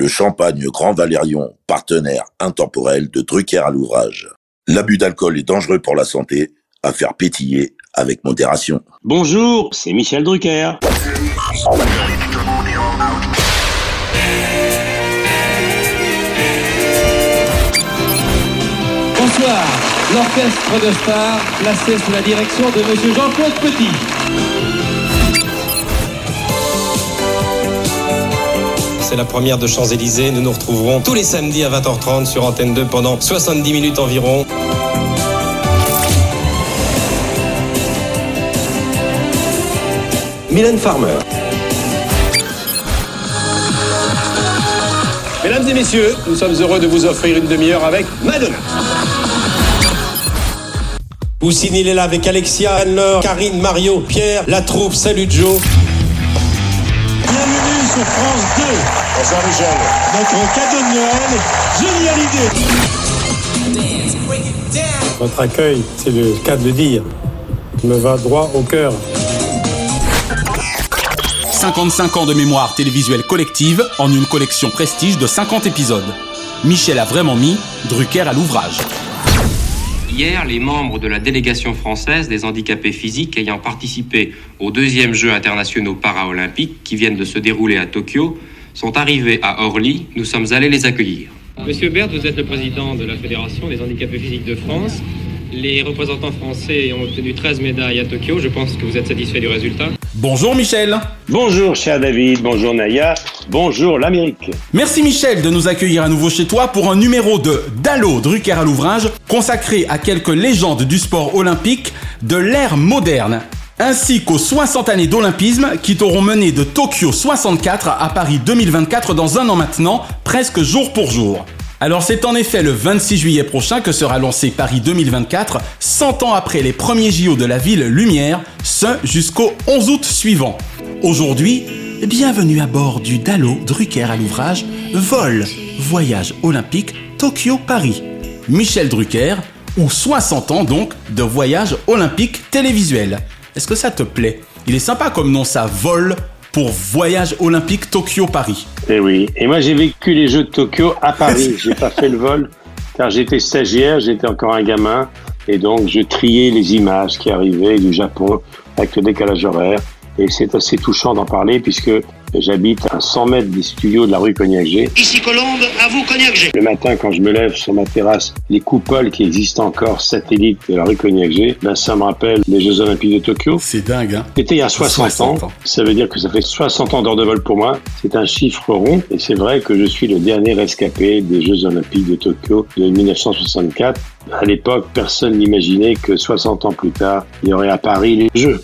le champagne Grand Valérion, partenaire intemporel de Drucker à l'ouvrage. L'abus d'alcool est dangereux pour la santé, à faire pétiller avec modération. Bonjour, c'est Michel Drucker. Bonsoir, l'orchestre de stars placé sous la direction de M. Jean-Claude Petit. C'est la première de Champs-Élysées. Nous nous retrouverons tous les samedis à 20h30 sur Antenne 2 pendant 70 minutes environ. Mylène Farmer. Mesdames et messieurs, nous sommes heureux de vous offrir une demi-heure avec Madonna. Poussine, il est là avec Alexia, Anne-Laure, Karine, Mario, Pierre, la troupe, salut Joe. Sur France 2. Bonsoir Michel. Notre cadeau de Noël, génial idée. Votre accueil, c'est le cas de le dire, me va droit au cœur. 55 ans de mémoire télévisuelle collective en une collection prestige de 50 épisodes. Michel a vraiment mis Drucker à l'ouvrage. Hier, les membres de la délégation française des handicapés physiques ayant participé aux deuxièmes Jeux internationaux paralympiques qui viennent de se dérouler à Tokyo sont arrivés à Orly. Nous sommes allés les accueillir. Monsieur Berthe, vous êtes le président de la Fédération des handicapés physiques de France. Les représentants français ont obtenu 13 médailles à Tokyo. Je pense que vous êtes satisfait du résultat. Bonjour Michel. Bonjour cher David, bonjour Naya, bonjour l'Amérique. Merci Michel de nous accueillir à nouveau chez toi pour un numéro de Dallo Drucker à l'ouvrage consacré à quelques légendes du sport olympique de l'ère moderne ainsi qu'aux 60 années d'olympisme qui t'auront mené de Tokyo 64 à Paris 2024 dans un an maintenant, presque jour pour jour. Alors c'est en effet le 26 juillet prochain que sera lancé Paris 2024, 100 ans après les premiers JO de la ville Lumière, ce jusqu'au 11 août suivant. Aujourd'hui, bienvenue à bord du Dallo Drucker à l'ouvrage Vol, voyage olympique Tokyo-Paris. Michel Drucker, ou 60 ans donc de voyage olympique télévisuel. Est-ce que ça te plaît? Il est sympa comme nom ça, Vol pour Voyage Olympique Tokyo-Paris. Eh oui, et moi j'ai vécu les Jeux de Tokyo à Paris. j'ai pas fait le vol car j'étais stagiaire, j'étais encore un gamin et donc je triais les images qui arrivaient du Japon avec le décalage horaire et c'est assez touchant d'en parler puisque J'habite à 100 mètres des studios de la rue Cognac-G. Ici Colombe, à vous Cognac-G. Le matin, quand je me lève sur ma terrasse, les coupoles qui existent encore, satellites de la rue Cognac-G, ben ça me rappelle les Jeux Olympiques de Tokyo. C'est dingue, hein C'était il y a 60, 60 ans. Ça veut dire que ça fait 60 ans d'heures de vol pour moi. C'est un chiffre rond. Et c'est vrai que je suis le dernier rescapé des Jeux Olympiques de Tokyo de 1964. À l'époque, personne n'imaginait que 60 ans plus tard, il y aurait à Paris les Jeux.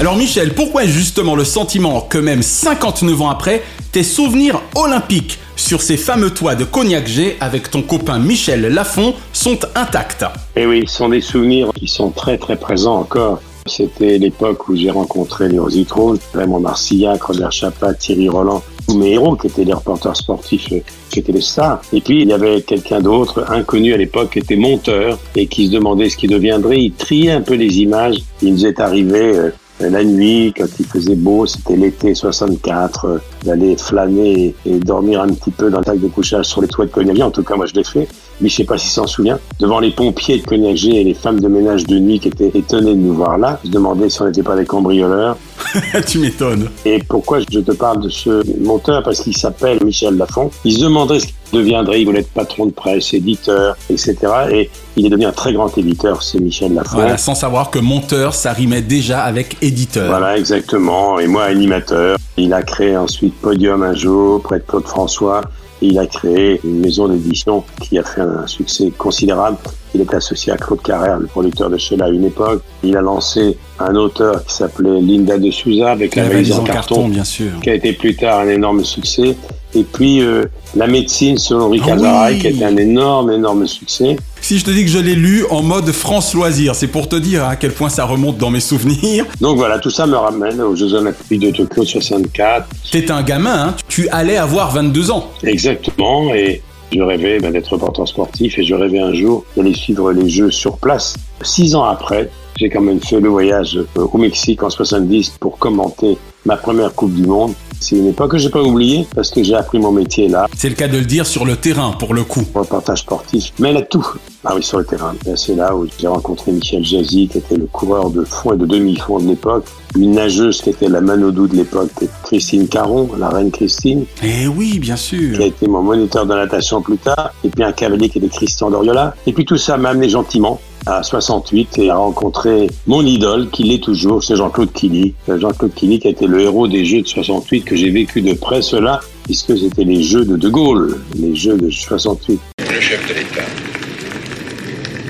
Alors Michel, pourquoi justement le sentiment que même 59 ans après, tes souvenirs olympiques sur ces fameux toits de Cognac-G avec ton copain Michel Lafont sont intacts? Eh oui, ce sont des souvenirs qui sont très très présents encore. C'était l'époque où j'ai rencontré les Rositrons, Raymond Marcillac, Robert Chapat, Thierry Roland, tous mes héros qui étaient les reporters sportifs, qui étaient les stars. Et puis il y avait quelqu'un d'autre, inconnu à l'époque, qui était monteur et qui se demandait ce qu'il deviendrait. Il triait un peu les images. Il nous est arrivé euh, la nuit, quand il faisait beau, c'était l'été 64, euh, d'aller flâner et, dormir un petit peu dans le sac de couchage sur les toits de Cognac. En tout cas, moi, je l'ai fait. Mais je sais pas s'il s'en souvient. Devant les pompiers de Cognac et les femmes de ménage de nuit qui étaient étonnées de nous voir là, je demandais si on n'était pas des cambrioleurs. tu m'étonnes. Et pourquoi je te parle de ce monteur? Parce qu'il s'appelle Michel Lafont. Il se demandait ce qu'il deviendrait. Il voulait être patron de presse, éditeur, etc. Et il est devenu un très grand éditeur, c'est Michel Lafont. Voilà, sans savoir que monteur, ça rimait déjà avec éditeur. Voilà, exactement. Et moi, animateur. Il a créé ensuite Podium un jour, près de Claude François. Et il a créé une maison d'édition qui a fait un succès considérable. Il est associé à Claude Carrère, le producteur de Sheila à une époque. Il a lancé un auteur qui s'appelait Linda de Souza avec la valise en carton, bien sûr. qui a été plus tard un énorme succès. Et puis euh, La médecine selon Ricard ah oui. qui a été un énorme, énorme succès. Si je te dis que je l'ai lu en mode France Loisir, c'est pour te dire à quel point ça remonte dans mes souvenirs. Donc voilà, tout ça me ramène aux Jeux Olympiques de Tokyo 64. T'es un gamin, hein tu allais avoir 22 ans. Exactement, et je rêvais ben, d'être reporter sportif et je rêvais un jour d'aller suivre les Jeux sur place. Six ans après, j'ai quand même fait le voyage au Mexique en 70 pour commenter ma première Coupe du Monde. C'est une époque que j'ai pas oubliée parce que j'ai appris mon métier là. C'est le cas de le dire sur le terrain pour le coup. Reportage sportif, mais là tout. Ah oui, sur le terrain. C'est là où j'ai rencontré Michel Jazzy, qui était le coureur de fond et de demi-fond de l'époque. Une nageuse qui était la Manodou de l'époque, Christine Caron, la reine Christine. Eh oui, bien sûr. Qui a été mon moniteur de natation plus tard. Et puis un cavalier qui était Christian Doriola. Et puis tout ça m'a amené gentiment à 68 et a rencontré mon idole, qui l'est toujours, c'est Jean-Claude Killy. Jean-Claude Killy qui a été le héros des Jeux de 68 que j'ai vécu de près cela, puisque c'était les Jeux de De Gaulle, les Jeux de 68. Le chef de l'État,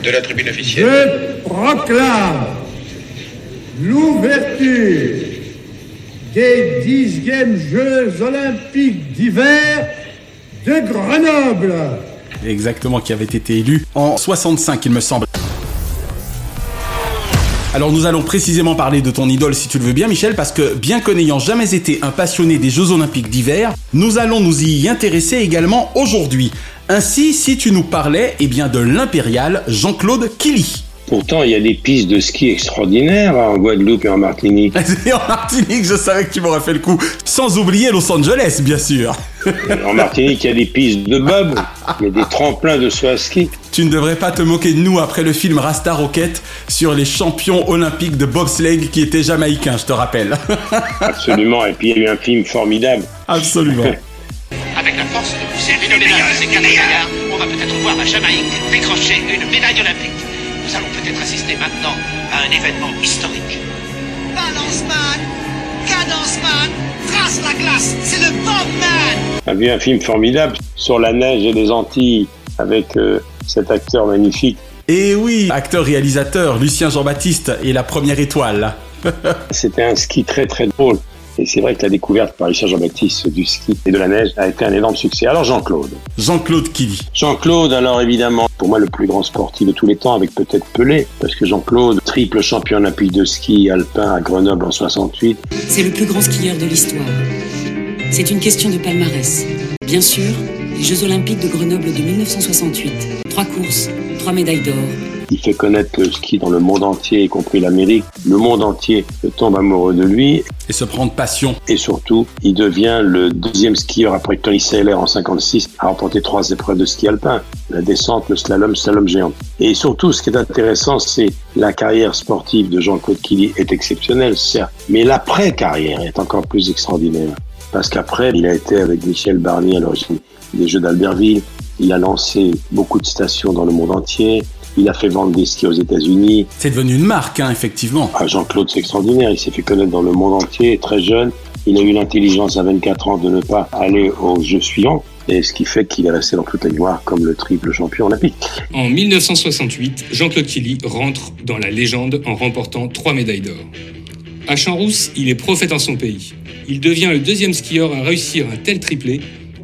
de la tribune officielle. Je proclame l'ouverture des dixièmes Jeux olympiques d'hiver de Grenoble. Exactement, qui avait été élu en 65, il me semble. Alors nous allons précisément parler de ton idole si tu le veux bien Michel parce que bien que n'ayant jamais été un passionné des Jeux olympiques d'hiver, nous allons nous y intéresser également aujourd'hui. Ainsi, si tu nous parlais eh bien de l'impérial Jean-Claude Killy. Pourtant, il y a des pistes de ski extraordinaires en Guadeloupe et en Martinique. en Martinique, je savais que tu m'aurais fait le coup. Sans oublier Los Angeles, bien sûr. en Martinique, il y a des pistes de bob, il y a des tremplins de saut à ski. Tu ne devrais pas te moquer de nous après le film Rasta Rocket sur les champions olympiques de bobsleigh qui étaient jamaïcains, je te rappelle. Absolument, et puis il y a eu un film formidable. Absolument. Avec la force de pousser quatre on va peut-être voir la Jamaïque décrocher une médaille olympique. Nous allons peut-être assister maintenant à un événement historique. Balance man, cadence man, trace la glace, c'est le Bob man. On a vu un film formidable sur la neige et les Antilles avec euh, cet acteur magnifique. Et oui, acteur-réalisateur Lucien Jean-Baptiste et la première étoile. C'était un ski très très drôle. Et c'est vrai que la découverte par Richard Jean-Baptiste du ski et de la neige a été un énorme succès. Alors Jean-Claude. Jean-Claude qui dit Jean-Claude, alors évidemment, pour moi le plus grand sportif de tous les temps, avec peut-être Pelé, parce que Jean-Claude, triple champion olympique de ski alpin à Grenoble en 68. C'est le plus grand skieur de l'histoire. C'est une question de palmarès. Bien sûr, les Jeux olympiques de Grenoble de 1968. Trois courses, trois médailles d'or, il fait connaître le ski dans le monde entier, y compris l'Amérique. Le monde entier tombe amoureux de lui. Et se prend de passion. Et surtout, il devient le deuxième skieur après Tony Saylor en 56 à remporter trois épreuves de ski alpin. La descente, le slalom, slalom géant. Et surtout, ce qui est intéressant, c'est la carrière sportive de Jean-Claude Killy est exceptionnelle, certes. Mais l'après-carrière est encore plus extraordinaire. Parce qu'après, il a été avec Michel Barnier à l'origine des Jeux d'Albertville. Il a lancé beaucoup de stations dans le monde entier. Il a fait vendre des skis aux États-Unis. C'est devenu une marque, hein, effectivement. Ah, Jean-Claude, c'est extraordinaire. Il s'est fait connaître dans le monde entier, très jeune. Il a eu l'intelligence à 24 ans de ne pas aller aux Jeux suivants. Et ce qui fait qu'il est resté dans toute la gloire comme le triple champion olympique. En 1968, Jean-Claude Killy rentre dans la légende en remportant trois médailles d'or. À Champs-Rousse, il est prophète en son pays. Il devient le deuxième skieur à réussir un tel triplé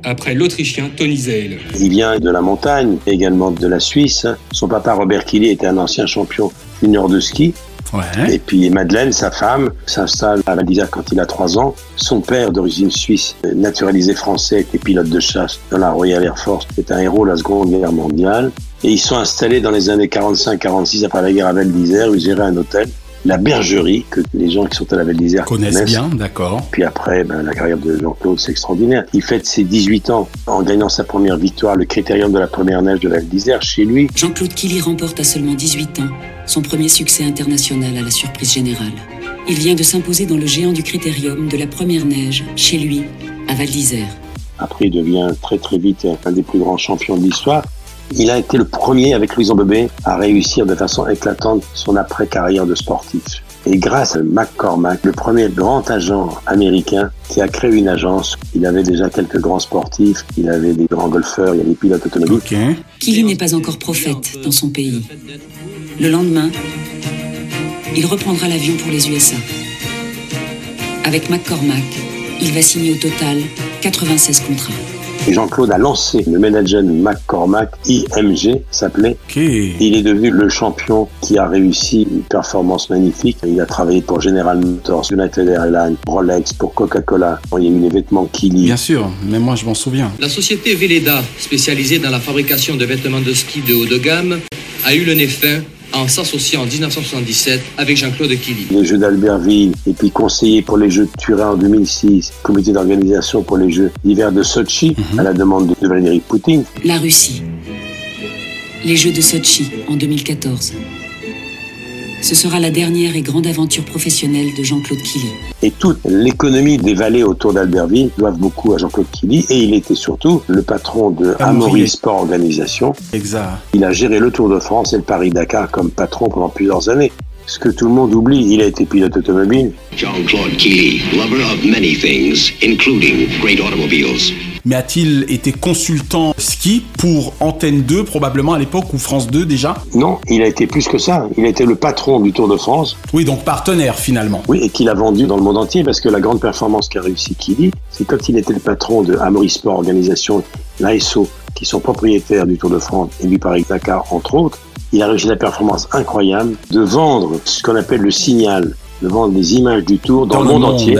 après l'Autrichien Tony Zeil. Il vient de la montagne, également de la Suisse. Son papa Robert Killy était un ancien champion junior de ski. Ouais. Et puis Madeleine, sa femme, s'installe à Val d'Isère quand il a 3 ans. Son père, d'origine suisse, naturalisé français, était pilote de chasse dans la Royal Air Force, est un héros de la Seconde Guerre mondiale. Et ils sont installés dans les années 45-46 après la guerre à Val d'Isère, où ils géraient un hôtel la bergerie que les gens qui sont à la Val d'Isère connaissent, connaissent, bien, d'accord. Puis après, ben, la carrière de Jean-Claude, c'est extraordinaire. Il fête ses 18 ans en gagnant sa première victoire, le critérium de la première neige de la Val d'Isère, chez lui. Jean-Claude Killy remporte à seulement 18 ans son premier succès international à la surprise générale. Il vient de s'imposer dans le géant du critérium de la première neige, chez lui, à Val d'Isère. Après, il devient très très vite un des plus grands champions de l'histoire. Il a été le premier avec Louison Bebé à réussir de façon éclatante son après-carrière de sportif. Et grâce à McCormack, le premier grand agent américain qui a créé une agence, il avait déjà quelques grands sportifs, il avait des grands golfeurs, il y avait des pilotes automobiles. Okay. Killy n'est pas encore prophète dans son pays. Le lendemain, il reprendra l'avion pour les USA. Avec McCormack, il va signer au total 96 contrats. Et Jean-Claude a lancé le management McCormack IMG s'appelait. Okay. Il est devenu le champion qui a réussi une performance magnifique. Il a travaillé pour General Motors, United Airlines, Rolex, pour Coca-Cola. Il y a eu les vêtements Killy. Bien sûr, mais moi je m'en souviens. La société Veleda, spécialisée dans la fabrication de vêtements de ski de haut de gamme, a eu le nez fin en s'associant en 1977 avec Jean-Claude Killy. Les Jeux d'Albertville et puis conseiller pour les Jeux de Turin en 2006, comité d'organisation pour les Jeux d'hiver de Sochi à la demande de Vladimir Poutine. La Russie. Les Jeux de Sochi en 2014. Ce sera la dernière et grande aventure professionnelle de Jean-Claude Killy. Et toute l'économie des vallées autour d'Albertville doivent beaucoup à Jean-Claude Killy et il était surtout le patron de Amaury Sport Organisation. Exact. Il a géré le Tour de France et le Paris-Dakar comme patron pendant plusieurs années. Ce que tout le monde oublie, il a été pilote automobile. Jean-Claude Killy, lover of many things, including great automobiles. Mais a-t-il été consultant ski pour Antenne 2 probablement à l'époque ou France 2 déjà? Non, il a été plus que ça. Il a été le patron du Tour de France. Oui, donc partenaire finalement. Oui, et qu'il a vendu dans le monde entier parce que la grande performance qu'a réussi Killy, c'est quand il était le patron de Amaury Sport Organisation, l'ASO, qui sont propriétaires du Tour de France et du Paris-Dakar entre autres. Il a réussi la performance incroyable de vendre ce qu'on appelle le signal de vendre des images du tour dans, Dans le monde, monde, entier.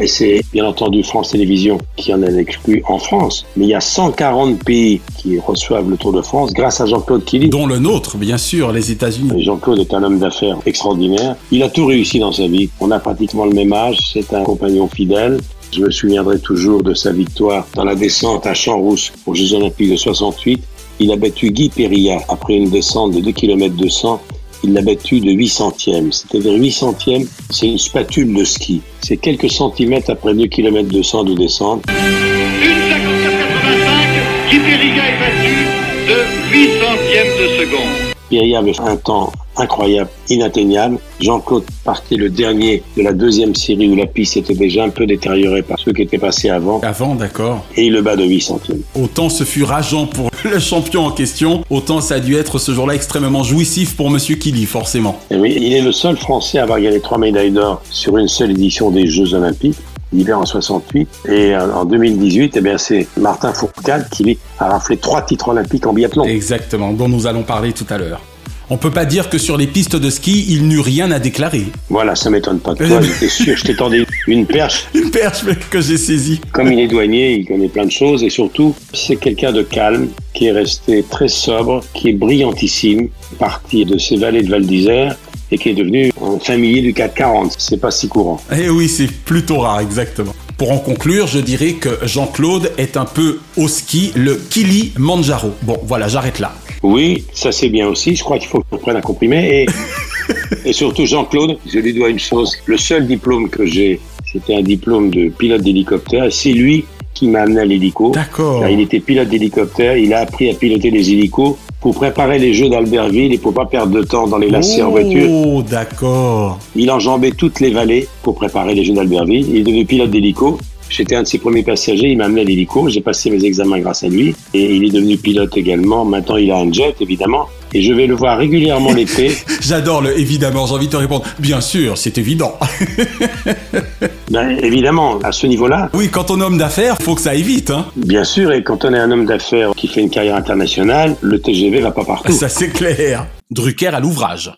Et c'est bien entendu France Télévisions qui en a exclu en France. Mais il y a 140 pays qui reçoivent le Tour de France grâce à Jean-Claude Killy. Dont le nôtre, bien sûr, les États-Unis. Jean-Claude est un homme d'affaires extraordinaire. Il a tout réussi dans sa vie. On a pratiquement le même âge. C'est un compagnon fidèle. Je me souviendrai toujours de sa victoire dans la descente à Champs-Rousse aux Jeux Olympiques de 68. Il a battu Guy Perilla après une descente de 2 km 200. Il l'a battu de 8 centièmes. C'est-à-dire 8 centièmes, c'est une spatule de ski. C'est quelques centimètres après 2 km 200 de descente. Une 54-85, Guy Périga est battu de 8 centièmes de seconde. Perilla avait un temps incroyable, inatteignable. Jean-Claude partait le dernier de la deuxième série où la piste était déjà un peu détériorée par ceux qui étaient passés avant. Avant, d'accord. Et il le bat de 8 centièmes. Autant ce fut rageant pour le champion en question, autant ça a dû être ce jour-là extrêmement jouissif pour Monsieur Killy, forcément. Et oui, il est le seul Français à avoir gagné trois médailles d'or sur une seule édition des Jeux Olympiques. L'hiver en 68 et en 2018, eh bien c'est Martin Fourcade qui lui, a raflé trois titres olympiques en biathlon. Exactement, dont nous allons parler tout à l'heure. On peut pas dire que sur les pistes de ski, il n'eut rien à déclarer. Voilà, ça m'étonne pas de toi. J'étais sûr, je t'ai tendu une perche. Une perche que j'ai saisie. Comme il est douanier, il connaît plein de choses et surtout, c'est quelqu'un de calme, qui est resté très sobre, qui est brillantissime, parti de ses vallées de Val d'Isère et qui est devenu un familier du CAC 40. C'est pas si courant. Eh oui, c'est plutôt rare, exactement. Pour en conclure, je dirais que Jean-Claude est un peu au ski le Kili Manjaro. Bon, voilà, j'arrête là. Oui, ça c'est bien aussi. Je crois qu'il faut qu'on prenne un comprimé. Et, et surtout, Jean-Claude, je lui dois une chose. Le seul diplôme que j'ai, c'était un diplôme de pilote d'hélicoptère. C'est lui qui m'a amené à l'hélico. D'accord. Il était pilote d'hélicoptère. Il a appris à piloter les hélicos pour préparer les Jeux d'Albertville et pour pas perdre de temps dans les lacets en voiture. Oh, d'accord. Il enjambait toutes les vallées pour préparer les Jeux d'Albertville. Il est devenu pilote d'hélico. J'étais un de ses premiers passagers, il m'a amené à l'hélico, j'ai passé mes examens grâce à lui, et il est devenu pilote également. Maintenant, il a un jet, évidemment, et je vais le voir régulièrement l'été. J'adore le évidemment, j'ai envie de te répondre. Bien sûr, c'est évident. ben, évidemment, à ce niveau-là. Oui, quand on est homme d'affaires, faut que ça aille vite, hein. Bien sûr, et quand on est un homme d'affaires qui fait une carrière internationale, le TGV va pas partout. Ça, c'est clair. Drucker à l'ouvrage.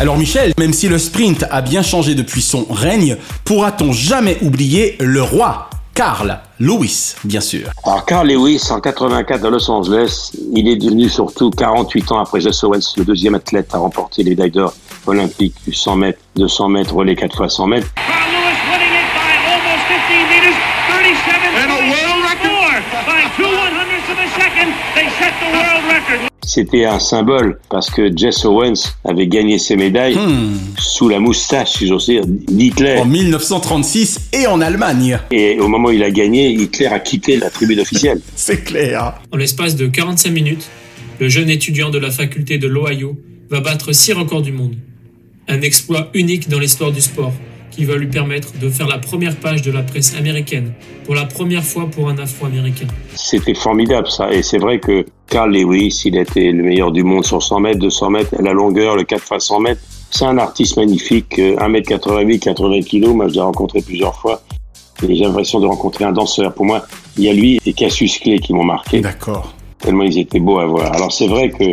Alors Michel, même si le sprint a bien changé depuis son règne, pourra-t-on jamais oublier le roi Carl Lewis, bien sûr? Alors Carl Lewis, en 84 à Los Angeles, il est devenu surtout 48 ans après Jess Owens, le deuxième athlète à remporter les médailles d'or olympiques du 100 mètres, 200 mètres, relais 4 fois 100 mètres. Carl Lewis winning it by almost 15 meters, 37 And a world record. by two one hundredths of a second. They set the world record. C'était un symbole parce que Jess Owens avait gagné ses médailles Hmm. sous la moustache, si j'ose dire, d'Hitler. En 1936 et en Allemagne. Et au moment où il a gagné, Hitler a quitté la tribune officielle. C'est clair. En l'espace de 45 minutes, le jeune étudiant de la faculté de l'Ohio va battre six records du monde. Un exploit unique dans l'histoire du sport qui va lui permettre de faire la première page de la presse américaine pour la première fois pour un Afro-Américain. C'était formidable ça. Et c'est vrai que Carl Lewis, il était le meilleur du monde sur 100 mètres, 200 mètres, la longueur, le 4 x 100 mètres. C'est un artiste magnifique, euh, 1m88, 80 kg. Moi, je l'ai rencontré plusieurs fois. Et j'ai l'impression de rencontrer un danseur. Pour moi, il y a lui et Cassius Clay qui m'ont marqué. D'accord. Tellement ils étaient beaux à voir. Alors c'est vrai que,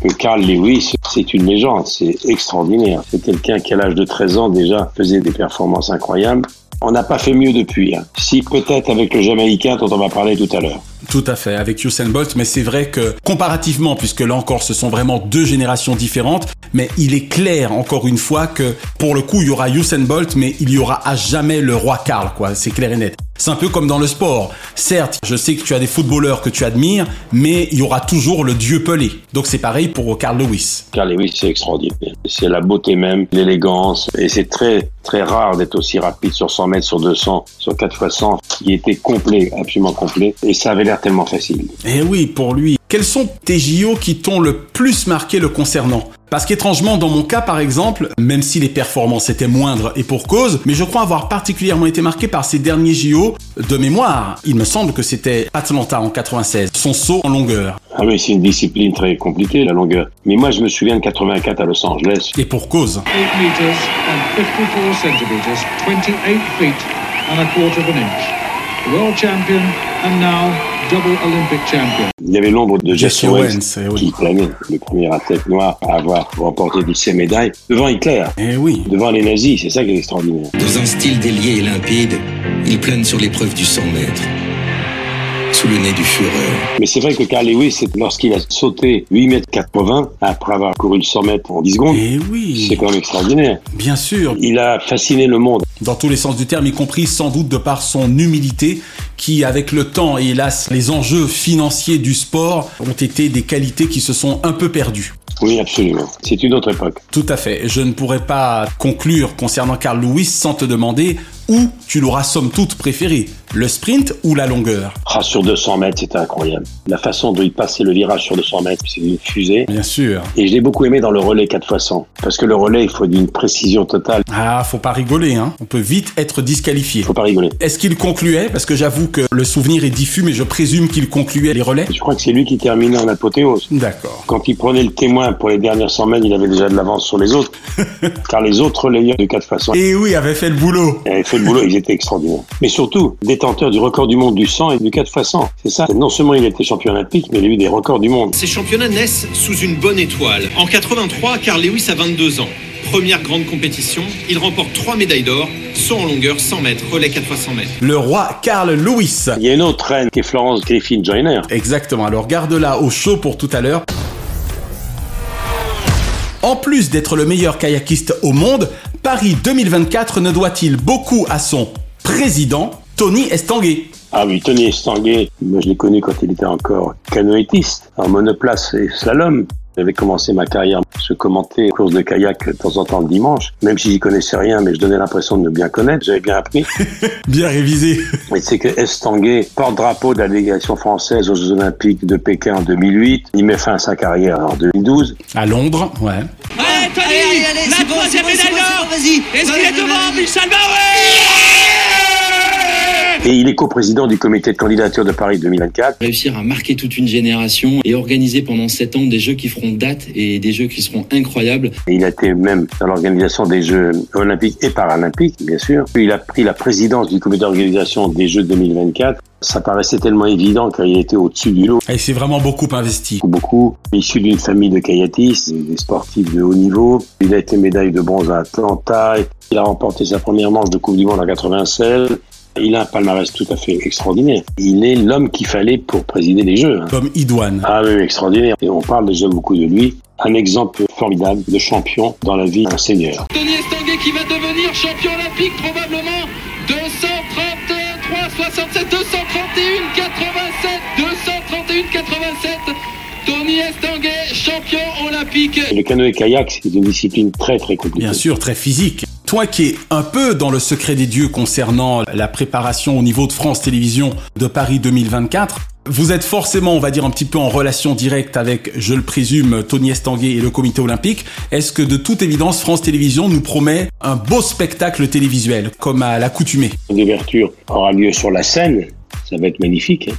que Carl Lewis, c'est une légende. C'est extraordinaire. C'est quelqu'un qui, à l'âge de 13 ans, déjà faisait des performances incroyables. On n'a pas fait mieux depuis. Hein. Si peut-être avec le Jamaïcain dont on va parler tout à l'heure. Tout à fait, avec Usain Bolt, mais c'est vrai que comparativement, puisque là encore ce sont vraiment deux générations différentes, mais il est clair encore une fois que pour le coup il y aura Usain Bolt, mais il y aura à jamais le roi Karl, quoi, c'est clair et net. C'est un peu comme dans le sport. Certes, je sais que tu as des footballeurs que tu admires, mais il y aura toujours le dieu Pelé. Donc c'est pareil pour Carl Lewis. Carl Lewis, c'est extraordinaire. C'est la beauté même, l'élégance, et c'est très très rare d'être aussi rapide sur 100 mètres, sur 200, sur 4 x 100. Il était complet, absolument complet, et ça avait l'air tellement facile. Eh oui, pour lui. Quels sont tes JO qui t'ont le plus marqué le concernant? Parce qu'étrangement, dans mon cas par exemple, même si les performances étaient moindres et pour cause, mais je crois avoir particulièrement été marqué par ces derniers JO de mémoire. Il me semble que c'était Atlanta en 96, son saut en longueur. Ah oui, c'est une discipline très compliquée, la longueur. Mais moi, je me souviens de 84 à Los Angeles. Et pour cause. 8 meters and 54 centimeters, 28 feet and a quarter of an inch. World champion and now. Il y avait l'ombre de Jesse Owens eh qui planait, le premier athlète noir à avoir remporté toutes ces médailles, devant Hitler, Eh oui. devant les nazis, c'est ça qui est extraordinaire. Dans un style délié et limpide, il plane sur l'épreuve du 100 mètres. Sous le nez du Führer. Mais c'est vrai que Carl Lewis, lorsqu'il a sauté 8 mètres 80 après avoir couru le 100 mètres en 10 secondes, Eh oui. c'est quand même extraordinaire. Bien sûr. Il a fasciné le monde. Dans tous les sens du terme, y compris sans doute de par son humilité, qui avec le temps et hélas les enjeux financiers du sport ont été des qualités qui se sont un peu perdues. Oui, absolument. C'est une autre époque. Tout à fait. Je ne pourrais pas conclure concernant Carl Lewis sans te demander où tu l'auras somme toute préféré, le sprint ou la longueur? Ah, sur 200 mètres, c'était incroyable. La façon dont il passait le virage sur 200 mètres, c'est une fusée. Bien sûr. Et je l'ai beaucoup aimé dans le relais 4 x 100. Parce que le relais, il faut d'une précision totale. Ah, faut pas rigoler, hein. On peut vite être disqualifié. Faut pas rigoler. Est-ce qu'il concluait? Parce que j'avoue que le souvenir est diffus, mais je présume qu'il concluait les relais. Je crois que c'est lui qui terminait en apothéose. D'accord. Quand il prenait le témoin pour les dernières 100 mètres, il avait déjà de l'avance sur les autres. car les autres relayeurs de 4 x 100 Et oui, avait fait le boulot. avaient fait le boulot, ils étaient extraordinaires. Mais surtout, détenteur du record du monde du 100 et du 4 x 100. C'est ça. Non seulement il était champion olympique, mais il a eu des records du monde. Ces championnats naissent sous une bonne étoile. En 83, Carl Lewis a 22 ans. Première grande compétition, il remporte trois médailles d'or, saut en longueur 100 mètres, relais 4 x 100 mètres. Le roi Carl Lewis. Il y a une autre reine qui est Florence Griffin Joyner. Exactement. Alors garde-la au chaud pour tout à l'heure. En plus d'être le meilleur kayakiste au monde, Paris 2024 ne doit-il beaucoup à son président, Tony Estanguet. Ah oui, Tony Estanguet, moi je l'ai connu quand il était encore canoëtiste, en monoplace et slalom. J'avais commencé ma carrière, je commentais les courses de kayak de temps en temps le dimanche, même si j'y connaissais rien, mais je donnais l'impression de me bien connaître, j'avais bien appris. Bien révisé. Mais c'est que Estanguet, porte-drapeau de la délégation française aux Jeux Olympiques de Pékin en 2008, il met fin à sa carrière en 2012. À Londres, ouais. Allez, Tony, allez, allez, la troisième médaille d'or. c'est bon, vas-y. Est-ce qu'il est devant. Michel Barret Et il est coprésident du comité de candidature de Paris 2024. Réussir à marquer toute une génération et organiser pendant sept ans des jeux qui feront date et des jeux qui seront incroyables. Et il a été même dans l'organisation des Jeux olympiques et paralympiques, bien sûr. Puis il a pris la présidence du comité d'organisation des Jeux 2024. Ça paraissait tellement évident car il était au-dessus du lot. Et c'est vraiment beaucoup investi. Beaucoup. Issu d'une famille de kayatistes, des sportifs de haut niveau. Il a été médaille de bronze à Atlanta. Il a remporté sa première manche de Coupe du Monde en 96. Il a un palmarès tout à fait extraordinaire. Il est l'homme qu'il fallait pour présider les Jeux. hein. Comme Idoine. Ah oui, extraordinaire. Et on parle déjà beaucoup de lui. Un exemple formidable de champion dans la vie d'un seigneur. Tony Estanguet qui va devenir champion olympique probablement 233, 67, 231, 87, 231, 87. Tony Estanguet, champion olympique. Et le canoë-kayak, c'est une discipline très très compliquée. Bien sûr, très physique. Toi qui es un peu dans le secret des dieux concernant la préparation au niveau de France Télévisions de Paris 2024, vous êtes forcément, on va dire, un petit peu en relation directe avec, je le présume, Tony Estanguet et le comité olympique. Est-ce que de toute évidence, France Télévisions nous promet un beau spectacle télévisuel, comme à l'accoutumée? L'ouverture aura lieu sur la scène. Ça va être magnifique.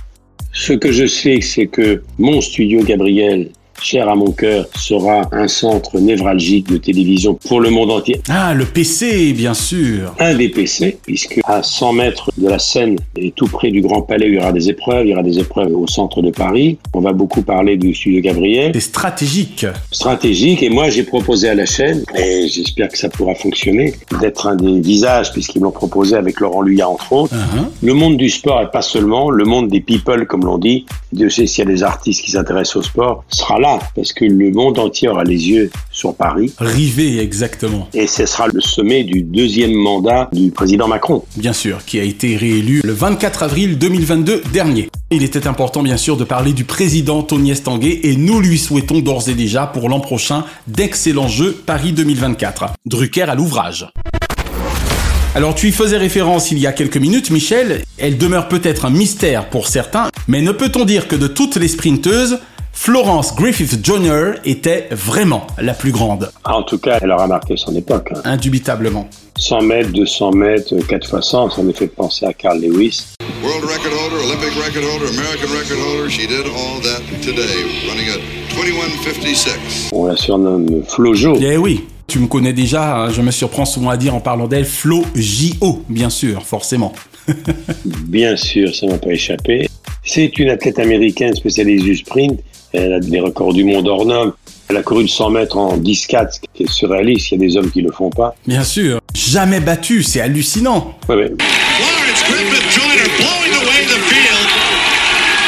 Ce que je sais, c'est que mon studio Gabriel cher à mon cœur, sera un centre névralgique de télévision pour le monde entier. Ah, le PC, bien sûr. Un des PC, puisque à 100 mètres de la Seine et tout près du Grand Palais, il y aura des épreuves. Il y aura des épreuves au centre de Paris. On va beaucoup parler du studio Gabriel. C'est stratégique. Stratégique. Et moi, j'ai proposé à la chaîne, et j'espère que ça pourra fonctionner, d'être un des visages, puisqu'ils l'ont proposé avec Laurent Luyat, entre autres. Uh-huh. Le monde du sport, et pas seulement, le monde des people, comme l'on dit, Dieu sait s'il y a des artistes qui s'intéressent au sport, sera là, parce que le monde entier aura les yeux sur Paris. Rivé, exactement. Et ce sera le sommet du deuxième mandat du président Macron. Bien sûr, qui a été réélu le 24 avril 2022 dernier. Il était important bien sûr de parler du président Tony Estanguet et nous lui souhaitons d'ores et déjà pour l'an prochain d'excellents jeux Paris 2024. Drucker à l'ouvrage. Alors tu y faisais référence il y a quelques minutes, Michel. Elle demeure peut-être un mystère pour certains, mais ne peut-on dire que de toutes les sprinteuses, Florence Griffith Joyner était vraiment la plus grande. En tout cas, elle aura marqué son époque. hein. Indubitablement. 100 mètres, 200 mètres, 4 fois 100, ça me fait penser à Carl Lewis. World record holder, Olympic record holder, American record holder. She did all that today, running at 21.56. On la surnomme Flojo. Eh oui, tu me connais déjà, hein, je me surprends souvent à dire en parlant d'elle Flo J.O. bien sûr, forcément. Bien sûr, ça m'a pas échappé. C'est une athlète américaine spécialisée du sprint. Elle a des records du monde hors norme. Elle a couru le 100 mètres en 10-4, ce qui est surréaliste. Il y a des hommes qui le font pas. Bien sûr, jamais battu, c'est hallucinant. Ouais, ouais. Florence Griffith Joyner blowing away the field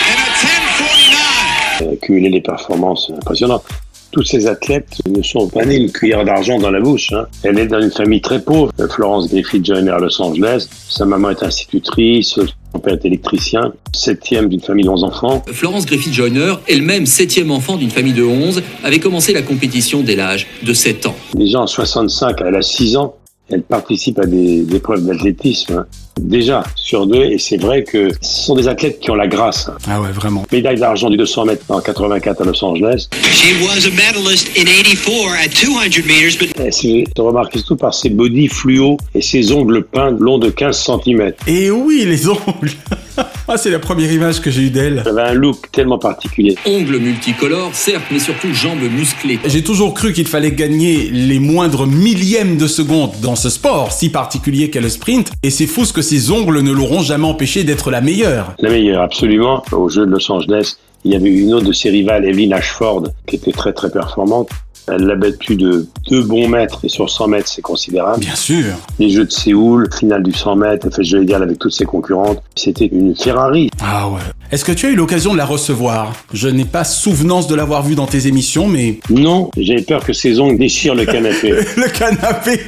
in a 1049. Elle a cumulé les performances impressionnantes. Tous ces athlètes ne sont pas nés une cuillère d'argent dans la bouche. hein. Elle est dans une famille très pauvre. Florence Griffith Joyner à Los Angeles. Sa maman est institutrice, son père est électricien. Septième d'une famille de 11 enfants. Florence Griffith Joyner, elle-même septième enfant d'une famille de 11, avait commencé la compétition dès l'âge de 7 ans. Déjà en 65, elle a 6 ans. Elle participe à des, des épreuves d'athlétisme. hein. Déjà, sur deux. Et c'est vrai que ce sont des athlètes qui ont la grâce. hein. Ah ouais, vraiment. Médaille d'argent du 200 mètres en 84 à Los Angeles. She was a medalist in 84 at 200 meters, but Elle se se remarque surtout par ses body fluo et ses ongles peints longs de 15 cm. Et oui, les ongles Ah, c'est la première image que j'ai eue d'elle. Elle avait un look tellement particulier. Ongles multicolores, certes, mais surtout jambes musclées. J'ai toujours cru qu'il fallait gagner les moindres millièmes de seconde dans ce sport si particulier qu'est le sprint, et c'est fou ce que ses ongles ne l'auront jamais empêché d'être la meilleure. La meilleure, absolument. Au jeu de Los Angeles, il y avait une autre de ses rivales, Evelyn Ashford, qui était très très performante. Elle l'a battue de deux bons mètres et sur 100 mètres, c'est considérable. Bien sûr. Les Jeux de Séoul, finale du 100 mètres, elle fait jeu égal avec toutes ses concurrentes. C'était une Ferrari. Ah ouais. Est-ce que tu as eu l'occasion de la recevoir? Je n'ai pas souvenance de l'avoir vue dans tes émissions, mais... Non, j'avais peur que ses ongles déchirent le canapé. le canapé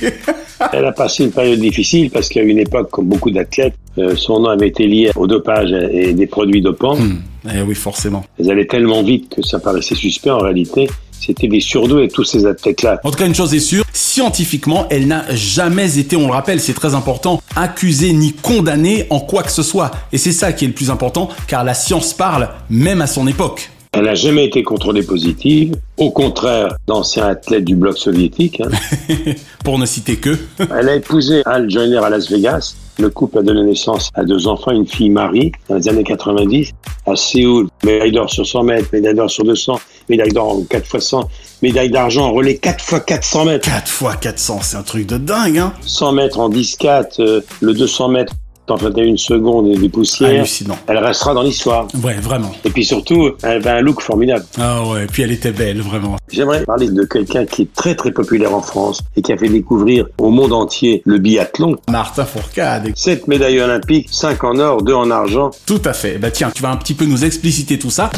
Elle a passé une période difficile parce qu'à une époque, comme beaucoup d'athlètes, euh, son nom avait été lié au dopage et des produits dopants. Eh oui, forcément. Elles allaient tellement vite que ça paraissait suspect. En réalité, c'était des surdoués et tous ces athlètes-là. En tout cas, une chose est sûre, scientifiquement, elle n'a jamais été, on le rappelle, c'est très important, accusée ni condamnée en quoi que ce soit. Et c'est ça qui est le plus important, car la science parle, même à son époque. Elle n'a jamais été contrôlée positive. Au contraire d'anciens athlètes du bloc soviétique. hein. Pour ne citer que. Elle a épousé Al Joyner à Las Vegas. Le couple a donné naissance à deux enfants, une fille Marie, dans les années 90. À Séoul, médaille d'or sur 100 mètres, médaille d'or sur 200, médaille d'or en 4 fois 100, médaille d'argent en relais 4 fois 400 mètres. 4 fois 400, c'est un truc de dingue, hein 100 mètres en 10-4, euh, le 200 mètres en 21 secondes et des poussières. Hallucinant. Elle restera dans l'histoire. Ouais, vraiment. Et puis surtout, elle avait un look formidable. Ah ouais, puis elle était belle, vraiment. J'aimerais parler de quelqu'un qui est très très populaire en France et qui a fait découvrir au monde entier le biathlon. Martin Fourcade. 7 médailles olympiques, 5 en or, 2 en argent. Tout à fait. Bah tiens, tu vas un petit peu nous expliciter tout ça.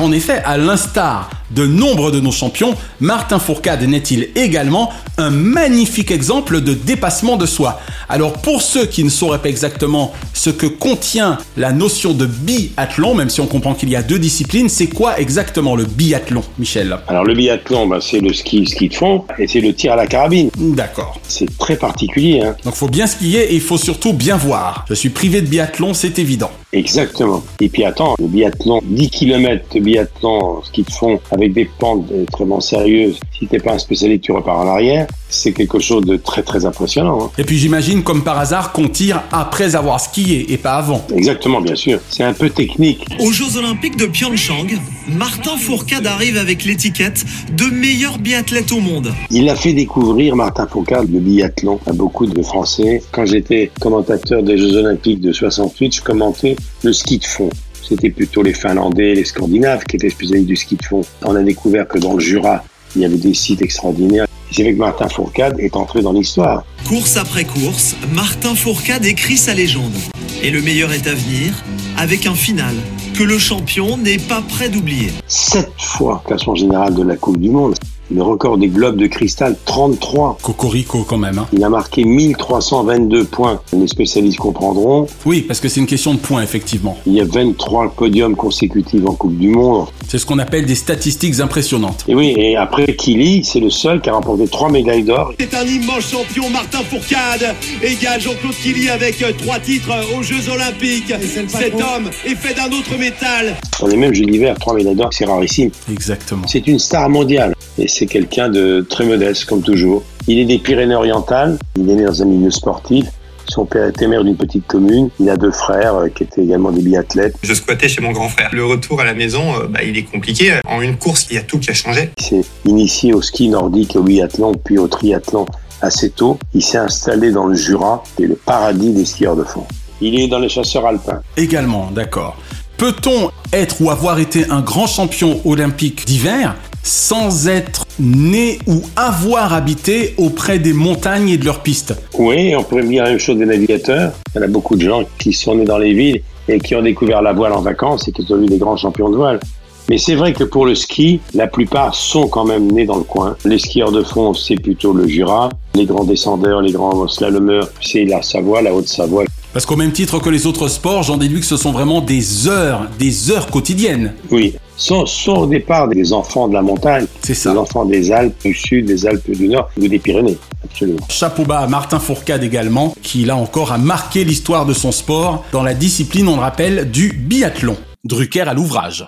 En effet, à l'instar de nombre de nos champions, Martin Fourcade n'est-il également un magnifique exemple de dépassement de soi? Alors pour ceux qui ne sauraient pas exactement ce que contient la notion de biathlon, même si on comprend qu'il y a deux disciplines, c'est quoi exactement le biathlon, Michel? Alors le biathlon, bah, c'est le ski, ski de fond, et c'est le tir à la carabine. D'accord. C'est très particulier. Hein. Donc faut bien skier et il faut surtout bien voir. Je suis privé de biathlon, c'est évident. Exactement. Et puis attends, le biathlon, 10 km de biathlon ski de fond avec des pentes extrêmement sérieuses. Si t'es pas un spécialiste, tu repars en arrière. C'est quelque chose de très très impressionnant. hein. Et puis j'imagine comme par hasard qu'on tire après avoir skié et pas avant. Exactement, bien sûr. C'est un peu technique. Aux Jeux Olympiques de Pyeongchang, Martin Fourcade arrive avec l'étiquette de meilleur biathlète au monde. Il a fait découvrir Martin Fourcade le biathlon à beaucoup de Français. Quand j'étais commentateur des Jeux Olympiques de 68, je commentais le ski de fond. C'était plutôt les Finlandais, les Scandinaves qui étaient spécialistes du ski de fond. On a découvert que dans le Jura, il y avait des sites extraordinaires. C'est vrai que Martin Fourcade est entré dans l'histoire. Course après course, Martin Fourcade écrit sa légende. Et le meilleur est à venir, avec un final que le champion n'est pas prêt d'oublier. Sept fois classement général de la Coupe du Monde. Le record des globes de cristal, 33. Cocorico quand même. Hein. Il a marqué 1322 points. Les spécialistes comprendront. Oui, parce que c'est une question de points, effectivement. Il y a 23 podiums consécutifs en Coupe du Monde. C'est ce qu'on appelle des statistiques impressionnantes. Et oui, et après Kili, c'est le seul qui a remporté trois médailles d'or. C'est un immense champion, Martin Fourcade, égale Jean-Claude Killy avec euh, trois titres aux Jeux Olympiques. Cet homme est fait d'un autre métal. On est même Jules d'hiver, trois médailles d'or, c'est rarissime. Exactement. C'est une star mondiale. Et c'est quelqu'un de très modeste, comme toujours. Il est des Pyrénées-Orientales. Il est né dans un milieu sportif. Son père était maire d'une petite commune. Il a deux frères euh, qui étaient également des biathlètes. Je squattais chez mon grand frère. Le retour à la maison, euh, bah, il est compliqué. En une course, il y a tout qui a changé. Il s'est initié au ski nordique, au biathlon, puis au triathlon assez tôt. Il s'est installé dans le Jura, qui est le paradis des skieurs de fond. Il est dans les chasseurs alpins. Également, d'accord. Peut-on être ou avoir été un grand champion olympique d'hiver sans être né ou avoir habité auprès des montagnes et de leurs pistes Oui, on pourrait dire la même chose des navigateurs. Il y en a beaucoup de gens qui sont nés dans les villes et qui ont découvert la voile en vacances et qui sont devenus des grands champions de voile. Mais c'est vrai que pour le ski, la plupart sont quand même nés dans le coin. Les skieurs de fond, c'est plutôt le Jura. Les grands descendeurs, les grands slalomeurs, c'est la Savoie, la Haute-Savoie. Parce qu'au même titre que les autres sports, j'en déduis que ce sont vraiment des heures, des heures quotidiennes. Oui, sont, sont au départ des enfants de la montagne. Ça. Des enfants des Alpes du Sud, des Alpes du Nord ou des Pyrénées. Absolument. Chapeau bas à Martin Fourcade également, qui là encore a marqué l'histoire de son sport dans la discipline, on le rappelle, du biathlon. Drucker à l'ouvrage.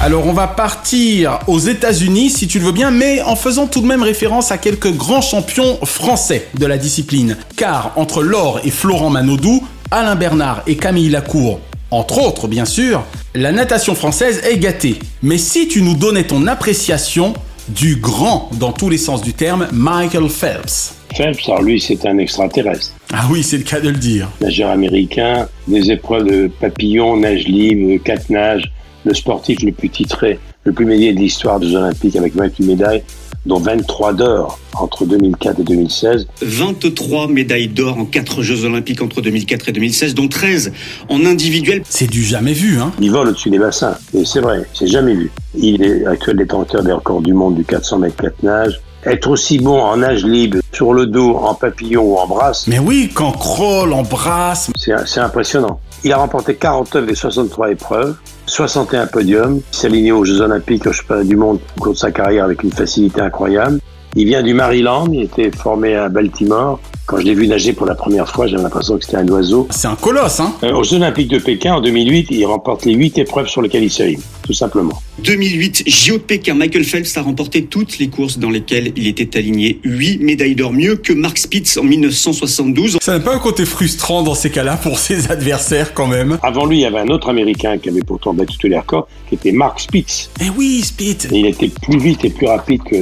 Alors on va partir aux États-Unis si tu le veux bien, mais en faisant tout de même référence à quelques grands champions français de la discipline. Car entre Laure et Florent Manodou, Alain Bernard et Camille Lacour, entre autres bien sûr, la natation française est gâtée. Mais si tu nous donnais ton appréciation du grand, dans tous les sens du terme, Michael Phelps. Phelps, alors lui, c'est un extraterrestre. Ah oui, c'est le cas de le dire. Nageur américain, des épreuves de papillon, nage libre, quatre nages, le sportif le plus titré, le plus médié de l'histoire des Olympiques avec 28 médailles, dont 23 d'or entre 2004 et 2016. 23 médailles d'or en 4 Jeux Olympiques entre 2004 et 2016, dont 13 en individuel. C'est du jamais vu, hein Il vole au-dessus des bassins, et c'est vrai, c'est jamais vu. Il est actuel détenteur des records du monde du 400 mètres 4 nages. Être aussi bon en nage libre, sur le dos, en papillon ou en brasse. Mais oui, qu'en crawl, en brasse. C'est impressionnant. Il a remporté 49 des 63 épreuves, 61 podiums. Aligné aux Jeux Olympiques, aux Championnats du Monde au cours de sa carrière avec une facilité incroyable. Il vient du Maryland, il était formé à Baltimore. Quand je l'ai vu nager pour la première fois, j'avais l'impression que c'était un oiseau. C'est un colosse, hein euh, Aux Jeux Olympiques de Pékin en 2008, il remporte les 8 épreuves sur lesquelles il s'aligne, tout simplement. 2008, JO de Pékin, Michael Phelps a remporté toutes les courses dans lesquelles il était aligné. 8 médailles d'or, mieux que Mark Spitz en 1972. Ça n'a pas un côté frustrant dans ces cas-là pour ses adversaires quand même Avant lui, il y avait un autre Américain qui avait pourtant battu tous les records, qui était Mark Spitz. Eh oui, Spitz Et il était plus vite et plus rapide que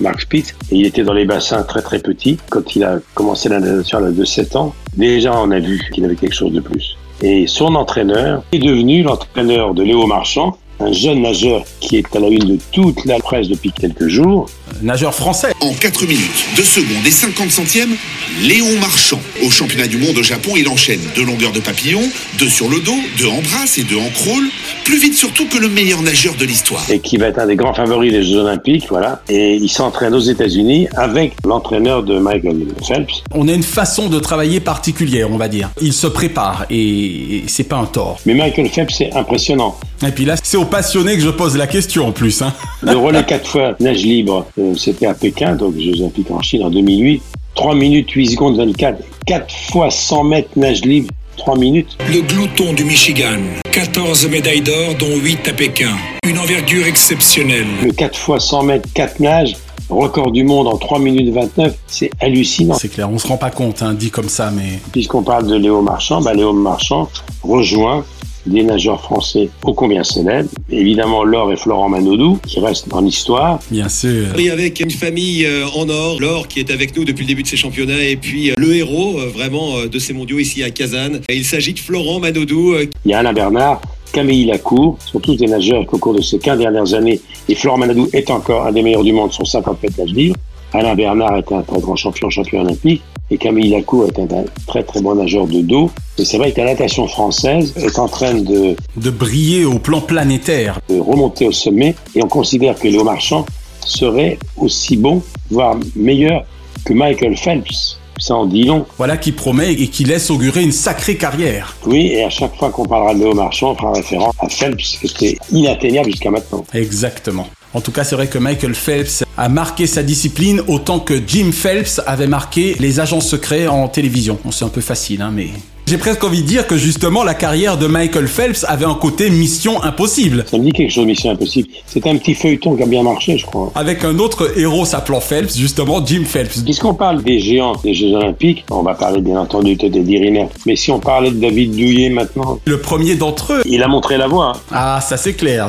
Mark Spitz. Et il était dans les bassins très très petits. Quand il a commencé la natation à l'âge de 7 ans, déjà on a vu qu'il avait quelque chose de plus. Et son entraîneur est devenu l'entraîneur de Léo Marchand, un jeune nageur qui est à la une de toute la presse depuis quelques jours. Nageur français. En 4 minutes, 2 secondes et 50 centièmes, Léon Marchand. Au championnat du monde au Japon, il enchaîne deux longueurs de papillon, deux sur le dos, deux en brasse et deux en crawl. Plus vite surtout que le meilleur nageur de l'histoire. Et qui va être un des grands favoris des Jeux Olympiques, voilà. Et il s'entraîne aux États-Unis avec l'entraîneur de Michael Phelps. On a une façon de travailler particulière, on va dire. Il se prépare et c'est pas un tort. Mais Michael Phelps, c'est impressionnant. Et puis là, c'est aux passionnés que je pose la question en plus. Hein. Le relais 4 fois nage libre, euh, c'était à Pékin, donc Jeux Olympiques en Chine en 2008. 3 minutes 8 secondes 24. 4 fois 100 mètres nage libre, 3 minutes. Le glouton du Michigan. 14 médailles d'or, dont 8 à Pékin. Une envergure exceptionnelle. Le 4 fois 100 mètres, 4 nages, record du monde en 3 minutes 29, c'est hallucinant. C'est clair, on se rend pas compte, hein, dit comme ça, mais... Puisqu'on parle de Léo Marchand, bah Léo Marchand rejoint des nageurs français ô combien célèbres. Évidemment, Laure et Florent Manodou, qui restent dans l'histoire. Bien sûr. Et avec une famille euh, en or, Laure qui est avec nous depuis le début de ces championnats, et puis euh, le héros euh, vraiment euh, de ces mondiaux ici à Kazan. Et il s'agit de Florent Manodou. Il y a Alain Bernard, Camille Lacour, sont tous des nageurs qui, au cours de ces 15 dernières années, et Florent Manodou est encore un des meilleurs du monde sur 50 mètres nage libre. Alain Bernard est un très grand champion, champion olympique, et Camille Lacour est un, un très très bon nageur de dos. Et c'est vrai que la natation française est en train de, De briller au plan planétaire. de remonter au sommet, et on considère que Léo Marchand serait aussi bon, voire meilleur que Michael Phelps. Ça en dit long. Voilà qui promet et qui laisse augurer une sacrée carrière. Oui, et à chaque fois qu'on parlera de Léo Marchand, on fera référence à Phelps, qui était inatteignable jusqu'à maintenant. Exactement. En tout cas, c'est vrai que Michael Phelps a marqué sa discipline autant que Jim Phelps avait marqué les agents secrets en télévision. Bon, c'est un peu facile, hein, mais... J'ai presque envie de dire que justement la carrière de Michael Phelps avait un côté mission impossible. Ça me dit quelque chose, Mission Impossible. C'est un petit feuilleton qui a bien marché, je crois. Avec un autre héros s'appelant Phelps, justement Jim Phelps. Puisqu'on parle des géants des Jeux Olympiques, on va parler bien entendu de Teddy Riner. Mais si on parlait de David Douillet maintenant, Le premier d'entre eux. il a montré la voie. hein. Ah, ça c'est clair.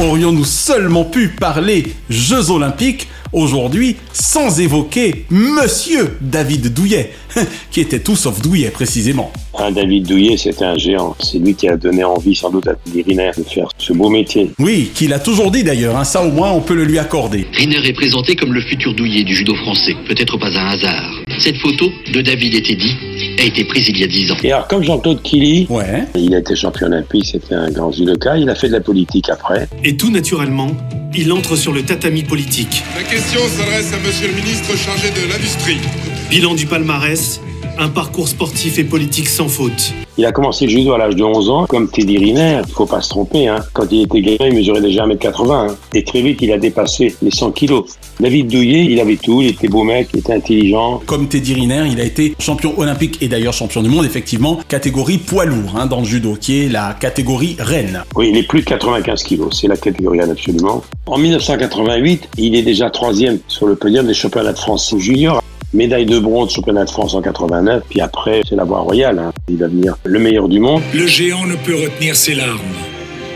Aurions-nous seulement pu parler Jeux Olympiques aujourd'hui sans évoquer Monsieur David Douillet, qui était tout sauf Douillet précisément. Un David Douillet, c'était un géant. C'est lui qui a donné envie sans doute à Riner de faire ce beau métier. Oui, qu'il a toujours dit d'ailleurs, hein, ça au moins on peut le lui accorder. Riner est présenté comme le futur douillet du judo français. Peut-être pas un hasard. Cette photo de David et Teddy a été prise il y a 10 ans. Et alors, comme Jean-Claude Killy, Ouais. il a été champion olympique, c'était un grand judoka, il a fait de la politique après. Et tout naturellement, il entre sur le tatami politique. La question s'adresse à Monsieur le ministre chargé de l'Industrie. Bilan du palmarès, un parcours sportif et politique sans faute. Il a commencé le judo à l'âge de 11 ans, comme Teddy Riner, il faut pas se tromper. Hein. Quand il était gamin, il mesurait déjà 1m80. Hein. Et très vite, il a dépassé les 100 kilos. David Douillet, il avait tout, il était beau mec, il était intelligent. Comme Teddy Riner, il a été champion olympique et d'ailleurs champion du monde, effectivement, catégorie poids lourd hein, dans le judo, qui est la catégorie reine. Oui, il est plus de 95 kilos, c'est la catégorie reine absolument. En 1988, il est déjà troisième sur le podium des championnats de France junior. Médaille de bronze, championnat de France en 89, puis après, c'est la voie royale. hein. Il va devenir le meilleur du monde. Le géant ne peut retenir ses larmes.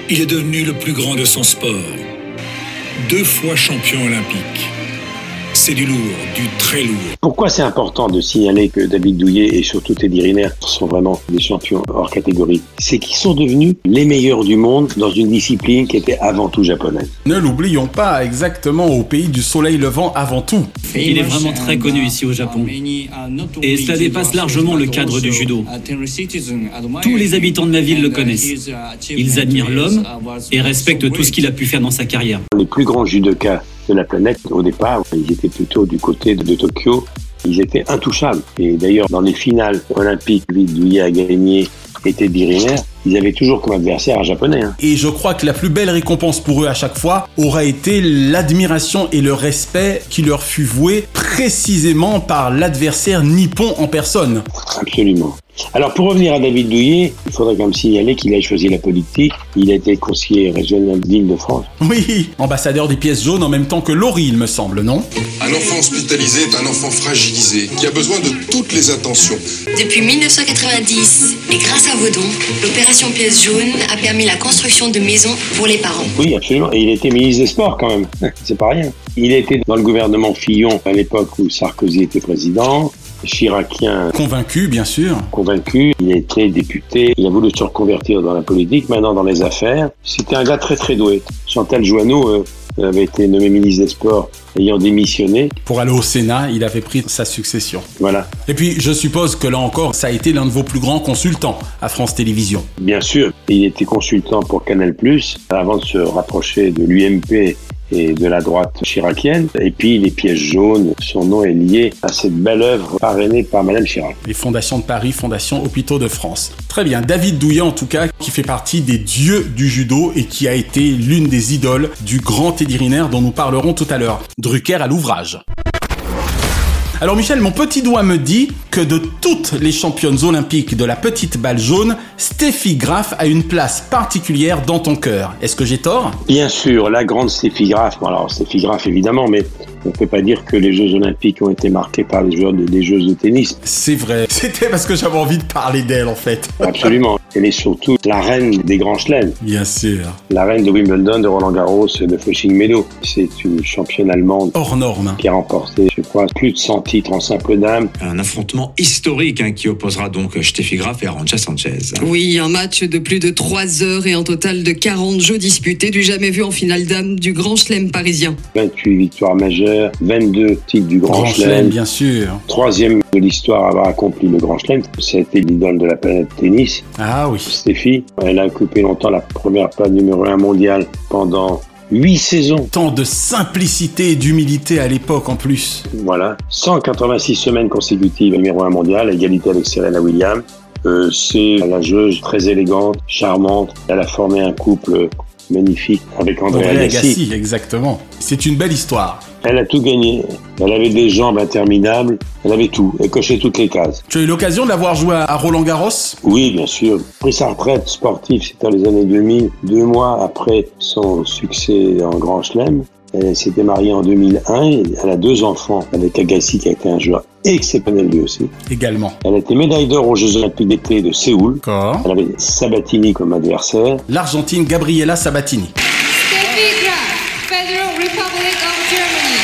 Il est devenu le plus grand de son sport. Deux fois champion olympique. C'est du lourd, du très lourd. Pourquoi c'est important de signaler que David Douillet et surtout Teddy Riner sont vraiment des champions hors catégorie? C'est qu'ils sont devenus les meilleurs du monde dans une discipline qui était avant tout japonaise. Ne l'oublions pas, exactement au pays du soleil levant avant tout. Il est vraiment très connu ici au Japon. Et cela dépasse largement le cadre du judo. Tous les habitants de ma ville le connaissent. Ils admirent l'homme et respectent tout ce qu'il a pu faire dans sa carrière. Les plus grands judokas de la planète, au départ, ils étaient plutôt du côté de, de Tokyo. Ils étaient intouchables. Et d'ailleurs, dans les finales olympiques, David Douillet a gagné et Teddy Riner, ils avaient toujours comme adversaire un japonais. hein. Et je crois que la plus belle récompense pour eux à chaque fois aura été l'admiration et le respect qui leur fut voué précisément par l'adversaire nippon en personne. Absolument. Alors pour revenir à David Douillet, il faudrait quand même signaler qu'il a choisi la politique. Il a été conseiller régional d'Île-de-France. Oui, ambassadeur des pièces jaunes en même temps que Laurie, il me semble, non? Un enfant hospitalisé est un enfant fragilisé qui a besoin de toutes les attentions. Depuis 1990, et grâce à vos dons, l'opération Pièce jaune a permis la construction de maisons pour les parents. Oui, absolument. Et il était ministre des Sports quand même. C'est pas rien. Il était dans le gouvernement Fillon à l'époque où Sarkozy était président. Chiracien Convaincu, bien sûr. convaincu, il a été député, il a voulu se reconvertir dans la politique, maintenant dans les affaires. C'était un gars très très doué. Chantal Joanneau euh, avait été nommé ministre des Sports ayant démissionné. Pour aller au Sénat, il avait pris sa succession. Voilà. Et puis, je suppose que là encore, ça a été l'un de vos plus grands consultants à France Télévisions. Bien sûr, il était consultant pour Canal+, avant de se rapprocher de l'UMP et de la droite chiracienne. Et puis les pièces jaunes, son nom est lié à cette belle œuvre parrainée par Madame Chirac. Les fondations de Paris, Fondation Hôpitaux de France. Très bien, David Douillet en tout cas, qui fait partie des dieux du judo et qui a été l'une des idoles du grand Teddy dont nous parlerons tout à l'heure. Drucker à l'ouvrage. Alors Michel, mon petit doigt me dit que de toutes les championnes olympiques de la petite balle jaune, Steffi Graf a une place particulière dans ton cœur. Est-ce que j'ai tort? Bien sûr, la grande Steffi Graf. Bon, alors Steffi Graf évidemment, mais on ne peut pas dire que les Jeux Olympiques ont été marqués par les joueurs de, des Jeux de tennis. C'est vrai. C'était parce que j'avais envie de parler d'elle en fait. Absolument. Elle est surtout la reine des grands chelems. Bien sûr. La reine de Wimbledon, de Roland Garros, de Flushing Meadow. C'est une championne allemande. Hors norme. Qui a remporté, je crois, plus de 100 titres en simple dame. Un affrontement historique hein, qui opposera donc Steffi Graf et Arantxa Sanchez. Oui, un match de plus de 3 heures et un total de 40 jeux disputés, du jamais vu en finale dame du Grand Chelem parisien. 28 victoires majeures, 22 titres du Grand, Grand Chelem. Chelem, bien sûr. Troisième de l'histoire à avoir accompli le Grand Chelem. Ça a été l'idole de la planète tennis. Ah oui. Steffi, elle a occupé longtemps la première place numéro 1 mondiale pendant huit saisons. Tant de simplicité et d'humilité à l'époque en plus. Voilà. 186 semaines consécutives numéro 1 mondial, à égalité avec Serena Williams. Euh, c'est la nageuse très élégante, charmante. Elle a formé un couple magnifique avec André, André Agassi. Agassi, exactement. C'est une belle histoire. Elle a tout gagné. Elle avait des jambes interminables. Elle avait tout. Elle cochait toutes les cases. Tu as eu l'occasion de la voir jouer à Roland Garros? Oui, bien sûr. Pris sa retraite sportive, c'était dans les années 2000, deux mois après son succès en Grand Chelem. Elle s'était mariée en 2001 et elle a deux enfants avec Agassi qui a été un joueur exceptionnel lui aussi. Également. Elle a été médaille d'or aux Jeux Olympiques d'été de Séoul. Elle avait Sabatini comme adversaire. L'Argentine Gabriela Sabatini. Steffi Graf, Federal Republic of Germany.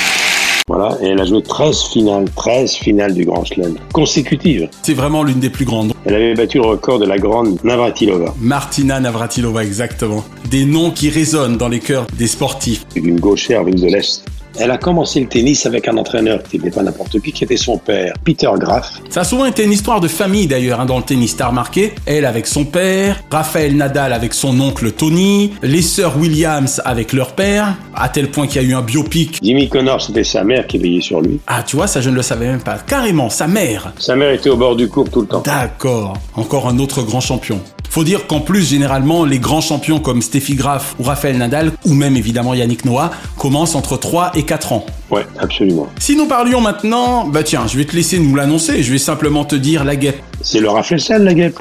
Voilà, et elle a joué 13 finales, 13 finales du Grand Chelem, consécutives. C'est vraiment l'une des plus grandes. Elle avait battu le record de la grande Navratilova. Martina Navratilova, exactement. Des noms qui résonnent dans les cœurs des sportifs. Une gauchère venue de l'Est. Elle a commencé le tennis avec un entraîneur qui n'était pas n'importe qui, qui était son père, Peter Graf. Ça a souvent été une histoire de famille d'ailleurs hein, dans le tennis, t'as remarqué Elle avec son père, Raphaël Nadal avec son oncle Tony, les sœurs Williams avec leur père, à tel point qu'il y a eu un biopic. Jimmy Connor, c'était sa mère qui veillait sur lui. Ah tu vois, ça je ne le savais même pas. Carrément, sa mère. Sa mère était au bord du cours tout le temps. D'accord, encore un autre grand champion. Faut dire qu'en plus, généralement, les grands champions comme Steffi Graf ou Raphaël Nadal, ou même évidemment Yannick Noah, commencent entre 3 et 4 ans. Ouais, absolument. Si nous parlions maintenant, bah tiens, je vais te laisser nous l'annoncer, je vais simplement te dire la guêpe. C'est le Flessel, la guêpe.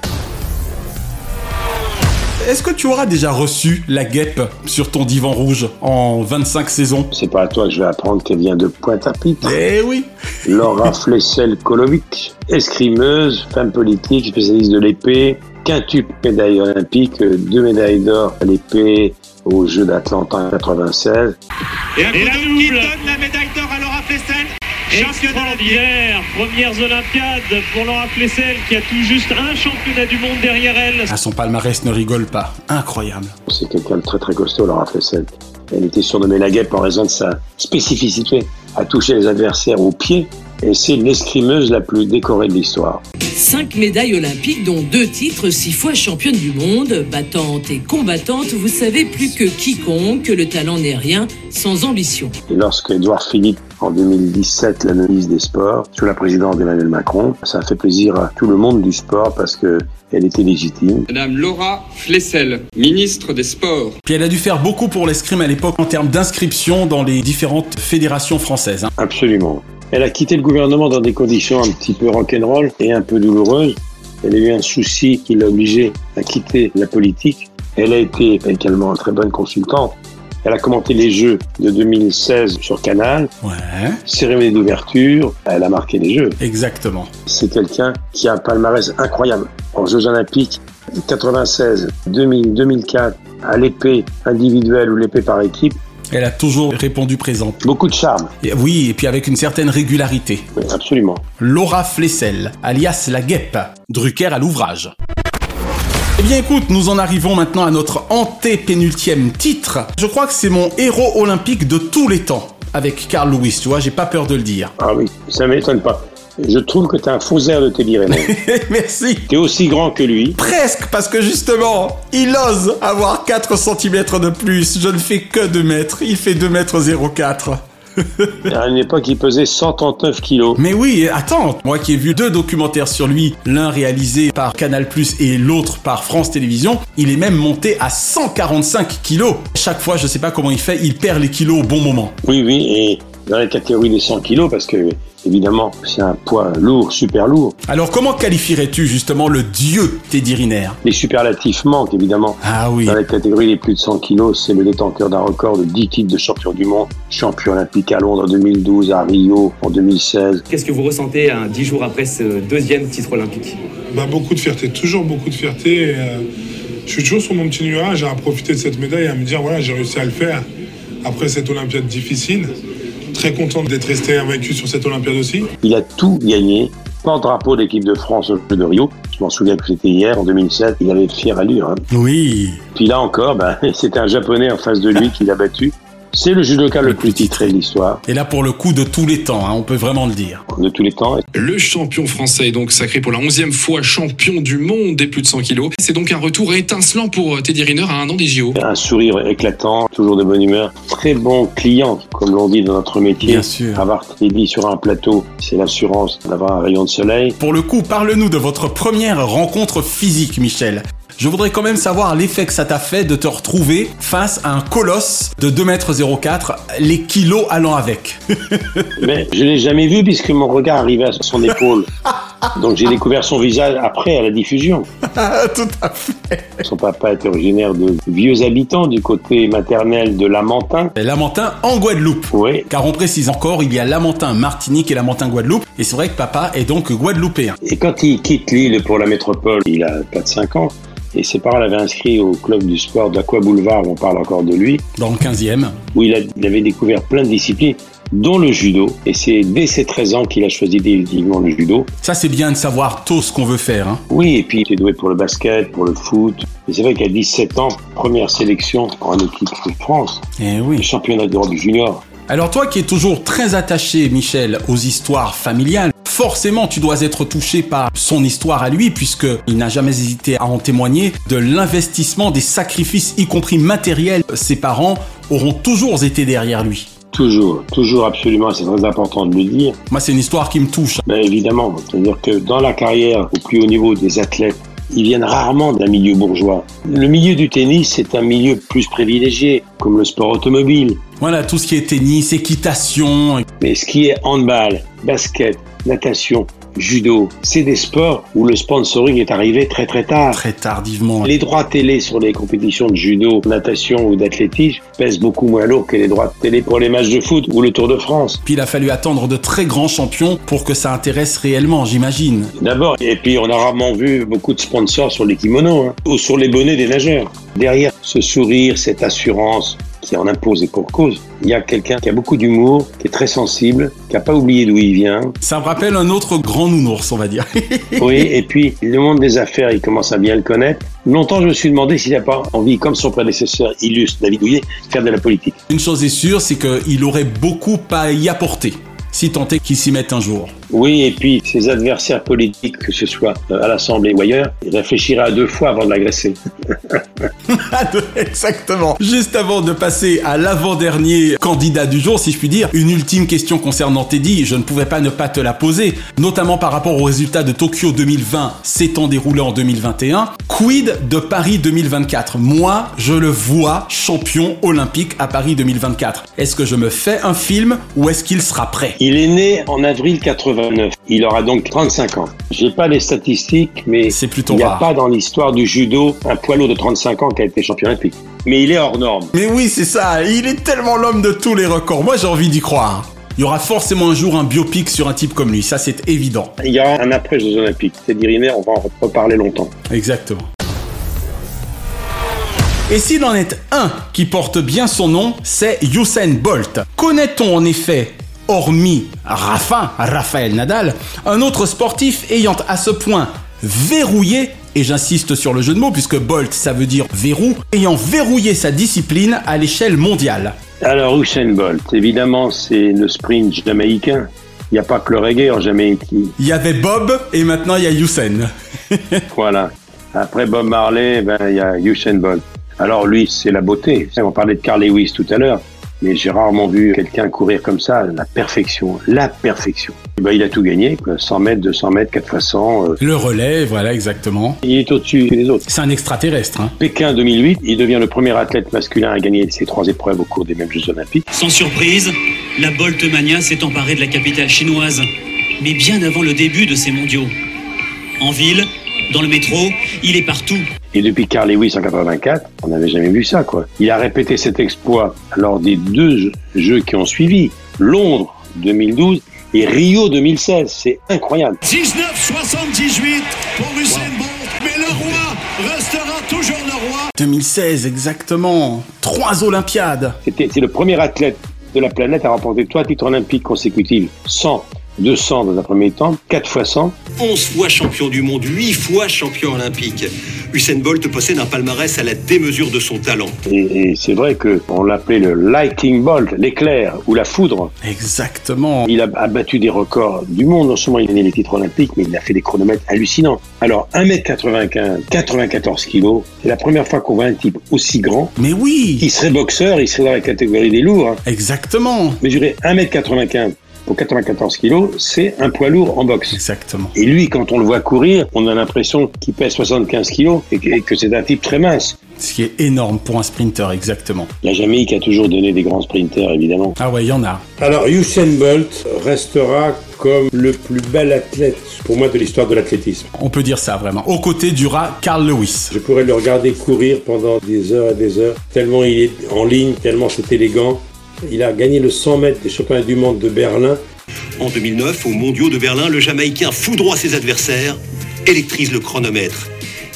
Est-ce que tu auras déjà reçu la guêpe sur ton divan rouge en 25 saisons? C'est pas à toi que je vais apprendre qu'elle vient de Pointe-à-Pitre. Eh oui Laura Flessel-Kolovic, escrimeuse, femme politique, spécialiste de l'épée, quintuple médaille olympique, deux médailles d'or à l'épée aux Jeux d'Atlanta en 96. Et un coup qui donne la médaille d'or à Laura Flessel. Extraordinaire Premières Olympiades pour Laura Flessel qui a tout juste un championnat du monde derrière elle. Ah, son palmarès ne rigole pas. Incroyable. C'est quelqu'un de très très costaud, Laura Flessel. Elle était surnommée la guêpe en raison de sa spécificité à toucher les adversaires au pied. Et c'est l'escrimeuse la plus décorée de l'histoire. Cinq médailles olympiques, dont deux titres, six fois championne du monde, battante et combattante, vous savez plus que quiconque que le talent n'est rien sans ambition. Et lorsque Edouard Philippe, en 2017, la ministre des Sports, sous la présidence d'Emmanuel Macron, ça a fait plaisir à tout le monde du sport parce que elle était légitime. Madame Laura Flessel, ministre des Sports. Puis elle a dû faire beaucoup pour l'escrime à l'époque en termes d'inscription dans les différentes fédérations françaises. hein. Absolument. Elle a quitté le gouvernement dans des conditions un petit peu rock'n'roll et un peu douloureuses. Elle a eu un souci qui l'a obligée à quitter la politique. Elle a été également une très bonne consultante. Elle a commenté les Jeux de 2016 sur Canal. Ouais. Cérémonie d'ouverture. Elle a marqué les Jeux. Exactement. C'est quelqu'un qui a un palmarès incroyable. En Jeux Olympiques, 96, 2000, 2004, à l'épée individuelle ou l'épée par équipe, Elle a toujours répondu présente. Beaucoup de charme. Et oui, et puis avec une certaine régularité. Oui, absolument. Laura Flessel, alias la guêpe, Drucker à l'ouvrage. Eh bien écoute, nous en arrivons maintenant à notre antépénultième titre. Je crois que c'est mon héros olympique de tous les temps. Avec Carl Lewis, tu vois, j'ai pas peur de le dire. Ah oui, ça m'étonne pas. Je trouve que t'es un faux air de Teddy Riner. Merci. T'es aussi grand que lui. Presque, parce que justement, il ose avoir 4 cm de plus. Je ne fais que 2 mètres. Il fait 2 mètres 04. À une époque, il pesait 139 kilos. Mais oui, attends, moi qui ai vu deux documentaires sur lui, l'un réalisé par Canal+, et l'autre par France Télévisions, il est même monté à 145 kilos. Chaque fois, je sais pas comment il fait, il perd les kilos au bon moment. Oui, oui, et dans la catégorie des 100 kilos parce que évidemment c'est un poids lourd, super lourd. Alors comment qualifierais-tu justement le dieu Teddy Riner? Les superlatifs manquent évidemment. Ah oui. Dans la catégorie des plus de 100 kilos, c'est le détenteur d'un record de 10 titres de champion du monde, champion olympique à Londres en 2012, à Rio en 2016. Qu'est-ce que vous ressentez un 10 jours après ce deuxième titre olympique? Bah, Beaucoup de fierté, toujours beaucoup de fierté. Et, euh, je suis toujours sur mon petit nuage à profiter de cette médaille et à me dire voilà, j'ai réussi à le faire après cette Olympiade difficile. Très content d'être resté invaincu sur cette Olympiade aussi. Il a tout gagné. Porte-drapeau d'équipe de France au Jeu de Rio. Je m'en souviens que c'était hier, en 2007. Il avait fière allure. Hein. Oui. Puis là encore, ben, c'était un Japonais en face de lui qui l'a battu. C'est le judoka le, plus titré de l'histoire. Et là, pour le coup, de tous les temps, hein, on peut vraiment le dire. De tous les temps. Le champion français est donc sacré pour la onzième fois champion du monde des plus de 100 kilos. C'est donc un retour étincelant pour Teddy Riner à un an des JO. Un sourire éclatant, toujours de bonne humeur. Très bon client, comme l'on dit dans notre métier. Bien sûr. Avoir Teddy sur un plateau, c'est l'assurance d'avoir un rayon de soleil. Pour le coup, parle-nous de votre première rencontre physique, Michel. Je voudrais quand même savoir l'effet que ça t'a fait de te retrouver face à un colosse de 2m04, les kilos allant avec. Mais je l'ai jamais vu puisque mon regard arrivait à son épaule. Donc j'ai découvert son visage après à la diffusion. Tout à fait. Son papa était originaire de vieux habitants du côté maternel de Lamentin. Lamentin en Guadeloupe. Oui. Car on précise encore, il y a Lamentin Martinique et Lamentin Guadeloupe. Et c'est vrai que papa est donc guadeloupéen. Et quand il quitte l'île pour la métropole, il a 4-5 ans. Et ses parents l'avaient inscrit au club du sport d'Aqua Boulevard, on parle encore de lui. Dans le 15e. Où il, a, il avait découvert plein de disciplines dont le judo. Et c'est dès ses 13 ans qu'il a choisi définitivement le judo. Ça, c'est bien de savoir tôt ce qu'on veut faire. Hein. Oui, et puis il est doué pour le basket, pour le foot. Et c'est vrai qu'à 17 ans, première sélection en équipe de France. Eh oui. Le championnat d'Europe junior. Alors toi qui es toujours très attaché, Michel, aux histoires familiales, forcément tu dois être touché par son histoire à lui, puisqu'il n'a jamais hésité à en témoigner, de l'investissement, des sacrifices, y compris matériels. Ses parents auront toujours été derrière lui. Toujours, toujours absolument, c'est très important de le dire. Moi, c'est une histoire qui me touche. Ben, évidemment, c'est-à-dire que dans la carrière au plus haut niveau des athlètes, ils viennent rarement d'un milieu bourgeois. Le milieu du tennis, c'est un milieu plus privilégié, comme le sport automobile. Voilà, tout ce qui est tennis, équitation. Mais ce qui est handball, basket, natation, judo, c'est des sports où le sponsoring est arrivé très très tard. Très tardivement. Les droits télé sur les compétitions de judo, natation ou d'athlétisme pèsent beaucoup moins lourd que les droits télé pour les matchs de foot ou le Tour de France. Puis il a fallu attendre de très grands champions pour que ça intéresse réellement, j'imagine. D'abord, et puis on a rarement vu beaucoup de sponsors sur les kimonos hein, ou sur les bonnets des nageurs. Derrière ce sourire, cette assurance, qui en impose et pour cause. Il y a quelqu'un qui a beaucoup d'humour, qui est très sensible, qui n'a pas oublié d'où il vient. Ça me rappelle un autre grand nounours, on va dire. oui, et puis le monde des affaires, il commence à bien le connaître. Longtemps, je me suis demandé s'il n'a pas envie, comme son prédécesseur illustre, David Douillet, de faire de la politique. Une chose est sûre, c'est qu'il aurait beaucoup à y apporter, si tant est qu'il s'y mette un jour. Oui, et puis ses adversaires politiques, que ce soit à l'Assemblée ou ailleurs, ils réfléchiraient à deux fois avant de l'agresser. Exactement. Juste avant de passer à l'avant-dernier candidat du jour, si je puis dire, une ultime question concernant Teddy, je ne pouvais pas ne pas te la poser, notamment par rapport aux résultats de Tokyo 2020 s'étant déroulé en 2021. Quid de Paris 2024 Moi, je le vois champion olympique à Paris 2024. Est-ce que je me fais un film ou est-ce qu'il sera prêt? Il est né en avril 80. Il aura donc 35 ans. J'ai pas les statistiques, mais c'est plutôt il n'y a pas dans l'histoire du judo un poids lourd de 35 ans qui a été champion olympique. Mais il est hors norme. Mais oui, c'est ça. Il est tellement l'homme de tous les records. Moi, j'ai envie d'y croire. Il y aura forcément un jour un biopic sur un type comme lui, ça c'est évident. Il y aura un après Jeux Olympiques. Teddy Riner, on va en reparler longtemps. Exactement. Et s'il en est un qui porte bien son nom, c'est Usain Bolt. Connaît-on en effet hormis Rafa, Raphaël Nadal, un autre sportif ayant à ce point verrouillé, et j'insiste sur le jeu de mots puisque Bolt ça veut dire verrou, ayant verrouillé sa discipline à l'échelle mondiale. Alors Usain Bolt, évidemment c'est le sprint jamaïcain. Il n'y a pas que le reggae en Jamaïque. Il y avait Bob et maintenant il y a Usain. voilà. Après Bob Marley, ben, il y a Usain Bolt. Alors lui, c'est la beauté. On parlait de Carl Lewis tout à l'heure. Mais j'ai rarement vu quelqu'un courir comme ça, la perfection, la perfection. Et ben, il a tout gagné, quoi. 100 mètres, 200 mètres, 4 fois 100. euh. Le relais, voilà exactement. Il est au-dessus des autres. C'est un extraterrestre. Hein. Pékin 2008, il devient le premier athlète masculin à gagner ces trois épreuves au cours des mêmes Jeux Olympiques. Sans surprise, la Bolt Mania s'est emparée de la capitale chinoise, mais bien avant le début de ces mondiaux. En ville, dans le métro, il est partout. Et depuis Carl Lewis en 84, on n'avait jamais vu ça, quoi. Il a répété cet exploit lors des deux jeux- jeux qui ont suivi, Londres 2012 et Rio 2016. C'est incroyable. 1978 pour Usain Bolt, mais le roi restera toujours le roi. 2016 exactement. Trois Olympiades. C'était, c'est le premier athlète de la planète à remporter trois titres olympiques consécutifs. 100, 200 dans un premier temps, 4 fois 100. 11 fois champion du monde, 8 fois champion olympique. Usain Bolt possède un palmarès à la démesure de son talent. Et, et c'est vrai que on l'appelait le lightning bolt, l'éclair ou la foudre. Exactement. Il a, a battu des records du monde. Non seulement il a gagné les titres olympiques, mais il a fait des chronomètres hallucinants. Alors 1m95, 94 kilos, c'est la première fois qu'on voit un type aussi grand. Mais oui Il serait boxeur, il serait dans la catégorie des lourds. hein. Exactement. Mesurer 1m95 pour 94 kilos, c'est un poids lourd en boxe. Exactement. Et lui, quand on le voit courir, on a l'impression qu'il pèse 75 kilos et que, c'est un type très mince. Ce qui est énorme pour un sprinter, exactement. La Jamaïque a toujours donné des grands sprinters, évidemment. Ah ouais, il y en a. Alors Usain Bolt restera comme le plus bel athlète pour moi de l'histoire de l'athlétisme. On peut dire ça vraiment. Au côté du rat Carl Lewis. Je pourrais le regarder courir pendant des heures et des heures, tellement il est en ligne, tellement c'est élégant. Il a gagné le 100 mètres des championnats du monde de Berlin. En 2009, aux mondiaux de Berlin, le Jamaïcain foudroie ses adversaires, électrise le chronomètre.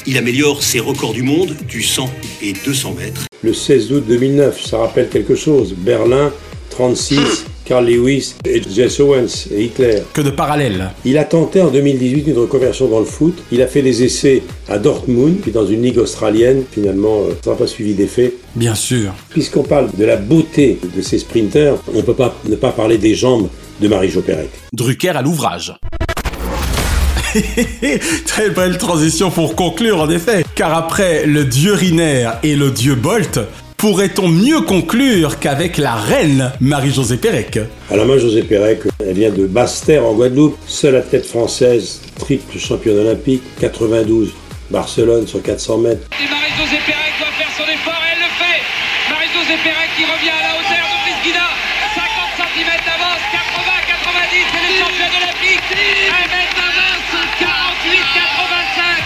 Il améliore ses records du monde du 100 et 200 mètres. Le 16 août 2009, ça rappelle quelque chose. Berlin, 36, Carl Lewis et Jesse Owens et Hitler. Que de parallèles. Il a tenté en 2018 une reconversion dans le foot. Il a fait des essais à Dortmund, puis dans une ligue australienne. Finalement, euh, ça n'a pas suivi d'effet. Bien sûr. Puisqu'on parle de la beauté de ces sprinters, on ne peut pas ne pas parler des jambes de Marie-Jo Pérec. Drucker à l'ouvrage. Très belle transition pour conclure en effet, car après le dieu Riner et le dieu Bolt, pourrait-on mieux conclure qu'avec la reine Marie-Josée Pérec? Alors moi, José Pérec, elle vient de Basse-Terre en Guadeloupe, seule athlète française, triple championne olympique, 92, Barcelone sur 400 mètres. Et Marie-Josée Pérec doit faire son effort et elle le fait. Marie-Josée Pérec qui revient à la hauteur de Prisguina. 50 cm d'avance, 80, 90, c'est les championnes olympiques. 1 mètre d'avance, 48,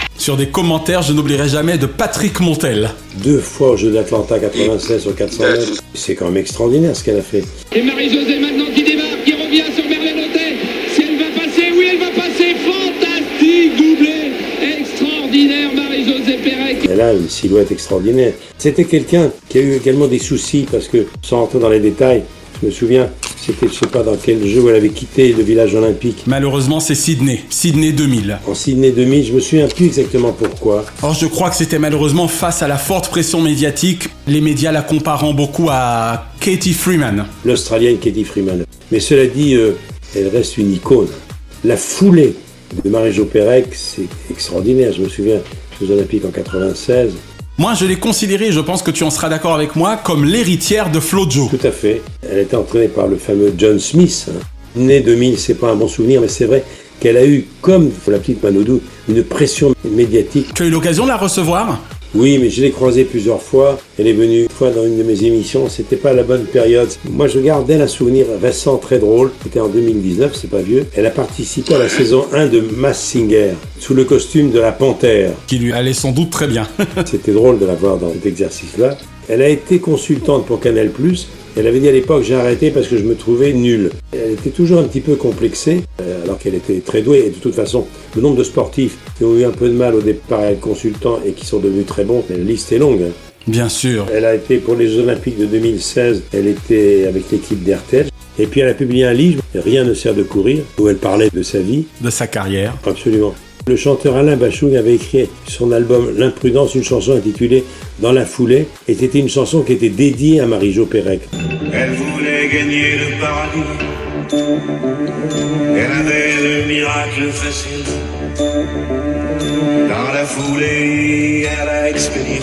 85. Sur des commentaires, je n'oublierai jamais de Patrick Montel. Deux fois au jeu d'Atlanta 96 sur 400 mètres. C'est quand même extraordinaire ce qu'elle a fait. Et Marie-Josée maintenant qui démarre, qui revient sur Merlin Hôtel. Si elle va passer, oui, elle va passer. Fantastique doublé. Extraordinaire Marie-Josée Pérec. Elle a une silhouette extraordinaire. C'était quelqu'un qui a eu également des soucis parce que, sans rentrer dans les détails, je me souviens, c'était je sais pas dans quel jeu elle avait quitté le village olympique. Malheureusement, c'est Sydney. Sydney 2000. En Sydney 2000, je me souviens plus exactement pourquoi. Or, je crois que c'était malheureusement face à la forte pression médiatique, les médias la comparant beaucoup à Katie Freeman. L'Australienne Katie Freeman. Mais cela dit, euh, elle reste une icône. La foulée de Marie-Jo Pérec, c'est extraordinaire. Je me souviens, aux Olympiques en 96. Moi, je l'ai considérée, je pense que tu en seras d'accord avec moi, comme l'héritière de Flojo. Tout à fait. Elle était entraînée par le fameux John Smith. hein. Né 2000, c'est pas un bon souvenir, mais c'est vrai qu'elle a eu, comme la petite Manodou, une pression médiatique. Tu as eu l'occasion de la recevoir? Oui, mais je l'ai croisée plusieurs fois. Elle est venue une fois dans une de mes émissions. C'était pas la bonne période. Moi, je garde d'elle un souvenir récent, très drôle. C'était en 2019, c'est pas vieux. Elle a participé à la saison 1 de Mass Singer, sous le costume de la panthère. Qui lui allait sans doute très bien. C'était drôle de la voir dans cet exercice-là. Elle a été consultante pour Canal+. Elle avait dit à l'époque j'ai arrêté parce que je me trouvais nul. Elle était toujours un petit peu complexée, euh, alors qu'elle était très douée. Et de toute façon, le nombre de sportifs qui ont eu un peu de mal au départ à être consultants et qui sont devenus très bons, la liste est longue. hein. Bien sûr. Elle a été pour les Jeux Olympiques de 2016, elle était avec l'équipe d'RTL. Et puis elle a publié un livre, Rien ne sert de courir, où elle parlait de sa vie. De sa carrière. Absolument. Le chanteur Alain Bachung avait écrit son album L'imprudence, une chanson intitulée Dans la foulée, et c'était une chanson qui était dédiée à Marie-Jo Pérec. Elle voulait gagner le paradis. Elle avait le miracle facile. Dans la foulée, elle a expédié.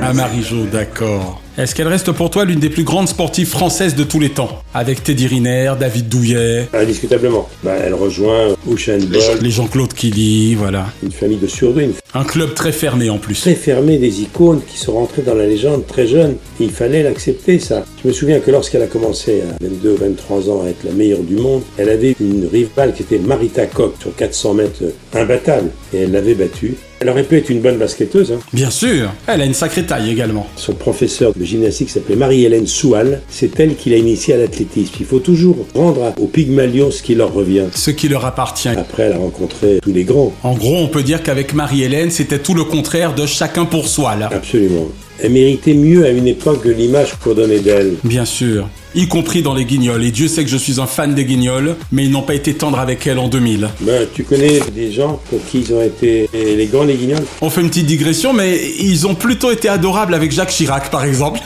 Ah, Marie-Jo, d'accord. Est-ce qu'elle reste pour toi l'une des plus grandes sportives françaises de tous les temps? Avec Teddy Riner, David Douillet Indiscutablement. Bah, elle rejoint Usain Bolt. Les Jean-Claude Killy, voilà. Une famille de surdoués. Un club très fermé en plus. Très fermé, des icônes qui sont rentrées dans la légende très jeunes. Il fallait l'accepter, ça. Je me souviens que lorsqu'elle a commencé à 22 23 ans à être la meilleure du monde, elle avait une rivale qui était Marita Koch sur 400 mètres imbattable. Et elle l'avait battue. Elle aurait pu être une bonne basketteuse. Hein. Bien sûr, elle a une sacrée taille également. Son professeur de gymnastique s'appelait Marie-Hélène Soual. C'est elle qui l'a initiée à l'athlétisme. Il faut toujours rendre aux Pygmalions ce qui leur revient. Ce qui leur appartient. Après, elle a rencontré tous les grands. En gros, on peut dire qu'avec Marie-Hélène, c'était tout le contraire de chacun pour soi, là. Absolument. Elle méritait mieux à une époque que l'image qu'on donnait d'elle. Bien sûr y compris dans les guignols. Et Dieu sait que je suis un fan des guignols, mais ils n'ont pas été tendres avec elle en 2000. Ben, tu connais des gens pour qui ils ont été élégants, les guignols? On fait une petite digression, mais ils ont plutôt été adorables avec Jacques Chirac, par exemple.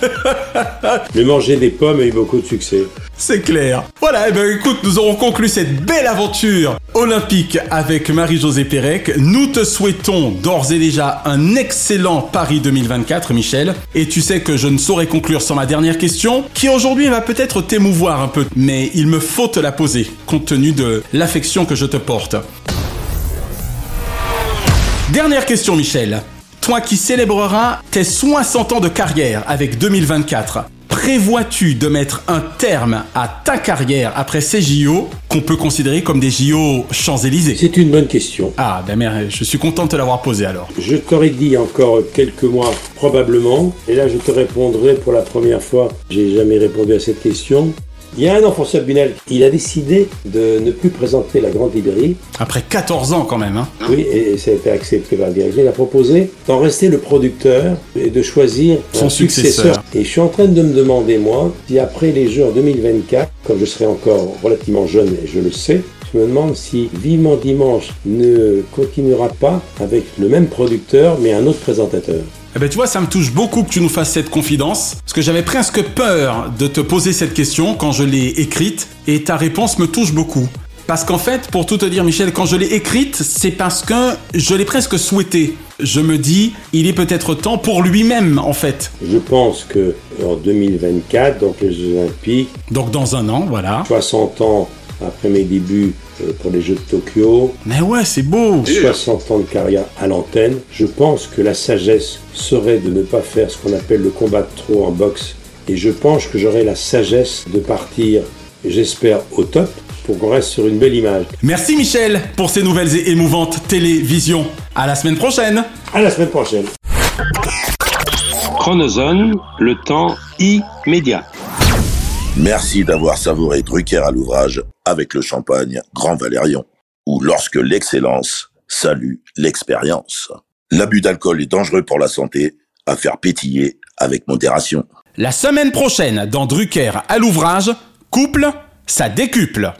Le manger des pommes a eu beaucoup de succès. C'est clair. Voilà, et eh ben écoute, nous aurons conclu cette belle aventure olympique avec Marie-Josée Pérec. Nous te souhaitons d'ores et déjà un excellent Paris 2024, Michel. Et tu sais que je ne saurais conclure sans ma dernière question, qui aujourd'hui va peut-être t'émouvoir un peu, mais il me faut te la poser, compte tenu de l'affection que je te porte. Dernière question, Michel. Toi qui célébreras tes 60 ans de carrière avec 2024, prévois-tu de mettre un terme à ta carrière après ces JO qu'on peut considérer comme des JO Champs-Élysées? C'est une bonne question. Ah, ben merde, je suis content de te l'avoir posé alors. Je t'aurais dit encore quelques mois probablement, et là je te répondrai pour la première fois. J'ai jamais répondu à cette question. Il y a un an, François Bunel, il a décidé de ne plus présenter la Grande Librairie. Après 14 ans quand même. Hein. Oui, et ça a été accepté par le directeur. Il a proposé d'en rester le producteur et de choisir son successeur. Et je suis en train de me demander, moi, si après les Jeux en 2024, comme je serai encore relativement jeune, et je le sais, je me demande si Vivement Dimanche ne continuera pas avec le même producteur, mais un autre présentateur. Eh ben tu vois, ça me touche beaucoup que tu nous fasses cette confidence, parce que j'avais presque peur de te poser cette question quand je l'ai écrite, et ta réponse me touche beaucoup. Parce qu'en fait, pour tout te dire, Michel, quand je l'ai écrite, c'est parce que je l'ai presque souhaité. Je me dis, il est peut-être temps pour lui-même, en fait. Je pense que en 2024, donc les Jeux Olympiques. Donc dans un an, voilà. 60 ans après mes débuts euh, pour les Jeux de Tokyo. Mais ouais, c'est beau 60 ans de carrière à l'antenne. Je pense que la sagesse serait de ne pas faire ce qu'on appelle le combat de trop en boxe. Et je pense que j'aurai la sagesse de partir, j'espère, au top pour qu'on reste sur une belle image. Merci Michel pour ces nouvelles et émouvantes télévisions. À la semaine prochaine. À la semaine prochaine. Chronozone, le temps immédiat. Merci d'avoir savouré Drucker à l'ouvrage avec le champagne Grand Valérion, ou lorsque l'excellence salue l'expérience. L'abus d'alcool est dangereux pour la santé, à faire pétiller avec modération. La semaine prochaine, dans Drucker à l'ouvrage, couple, ça décuple.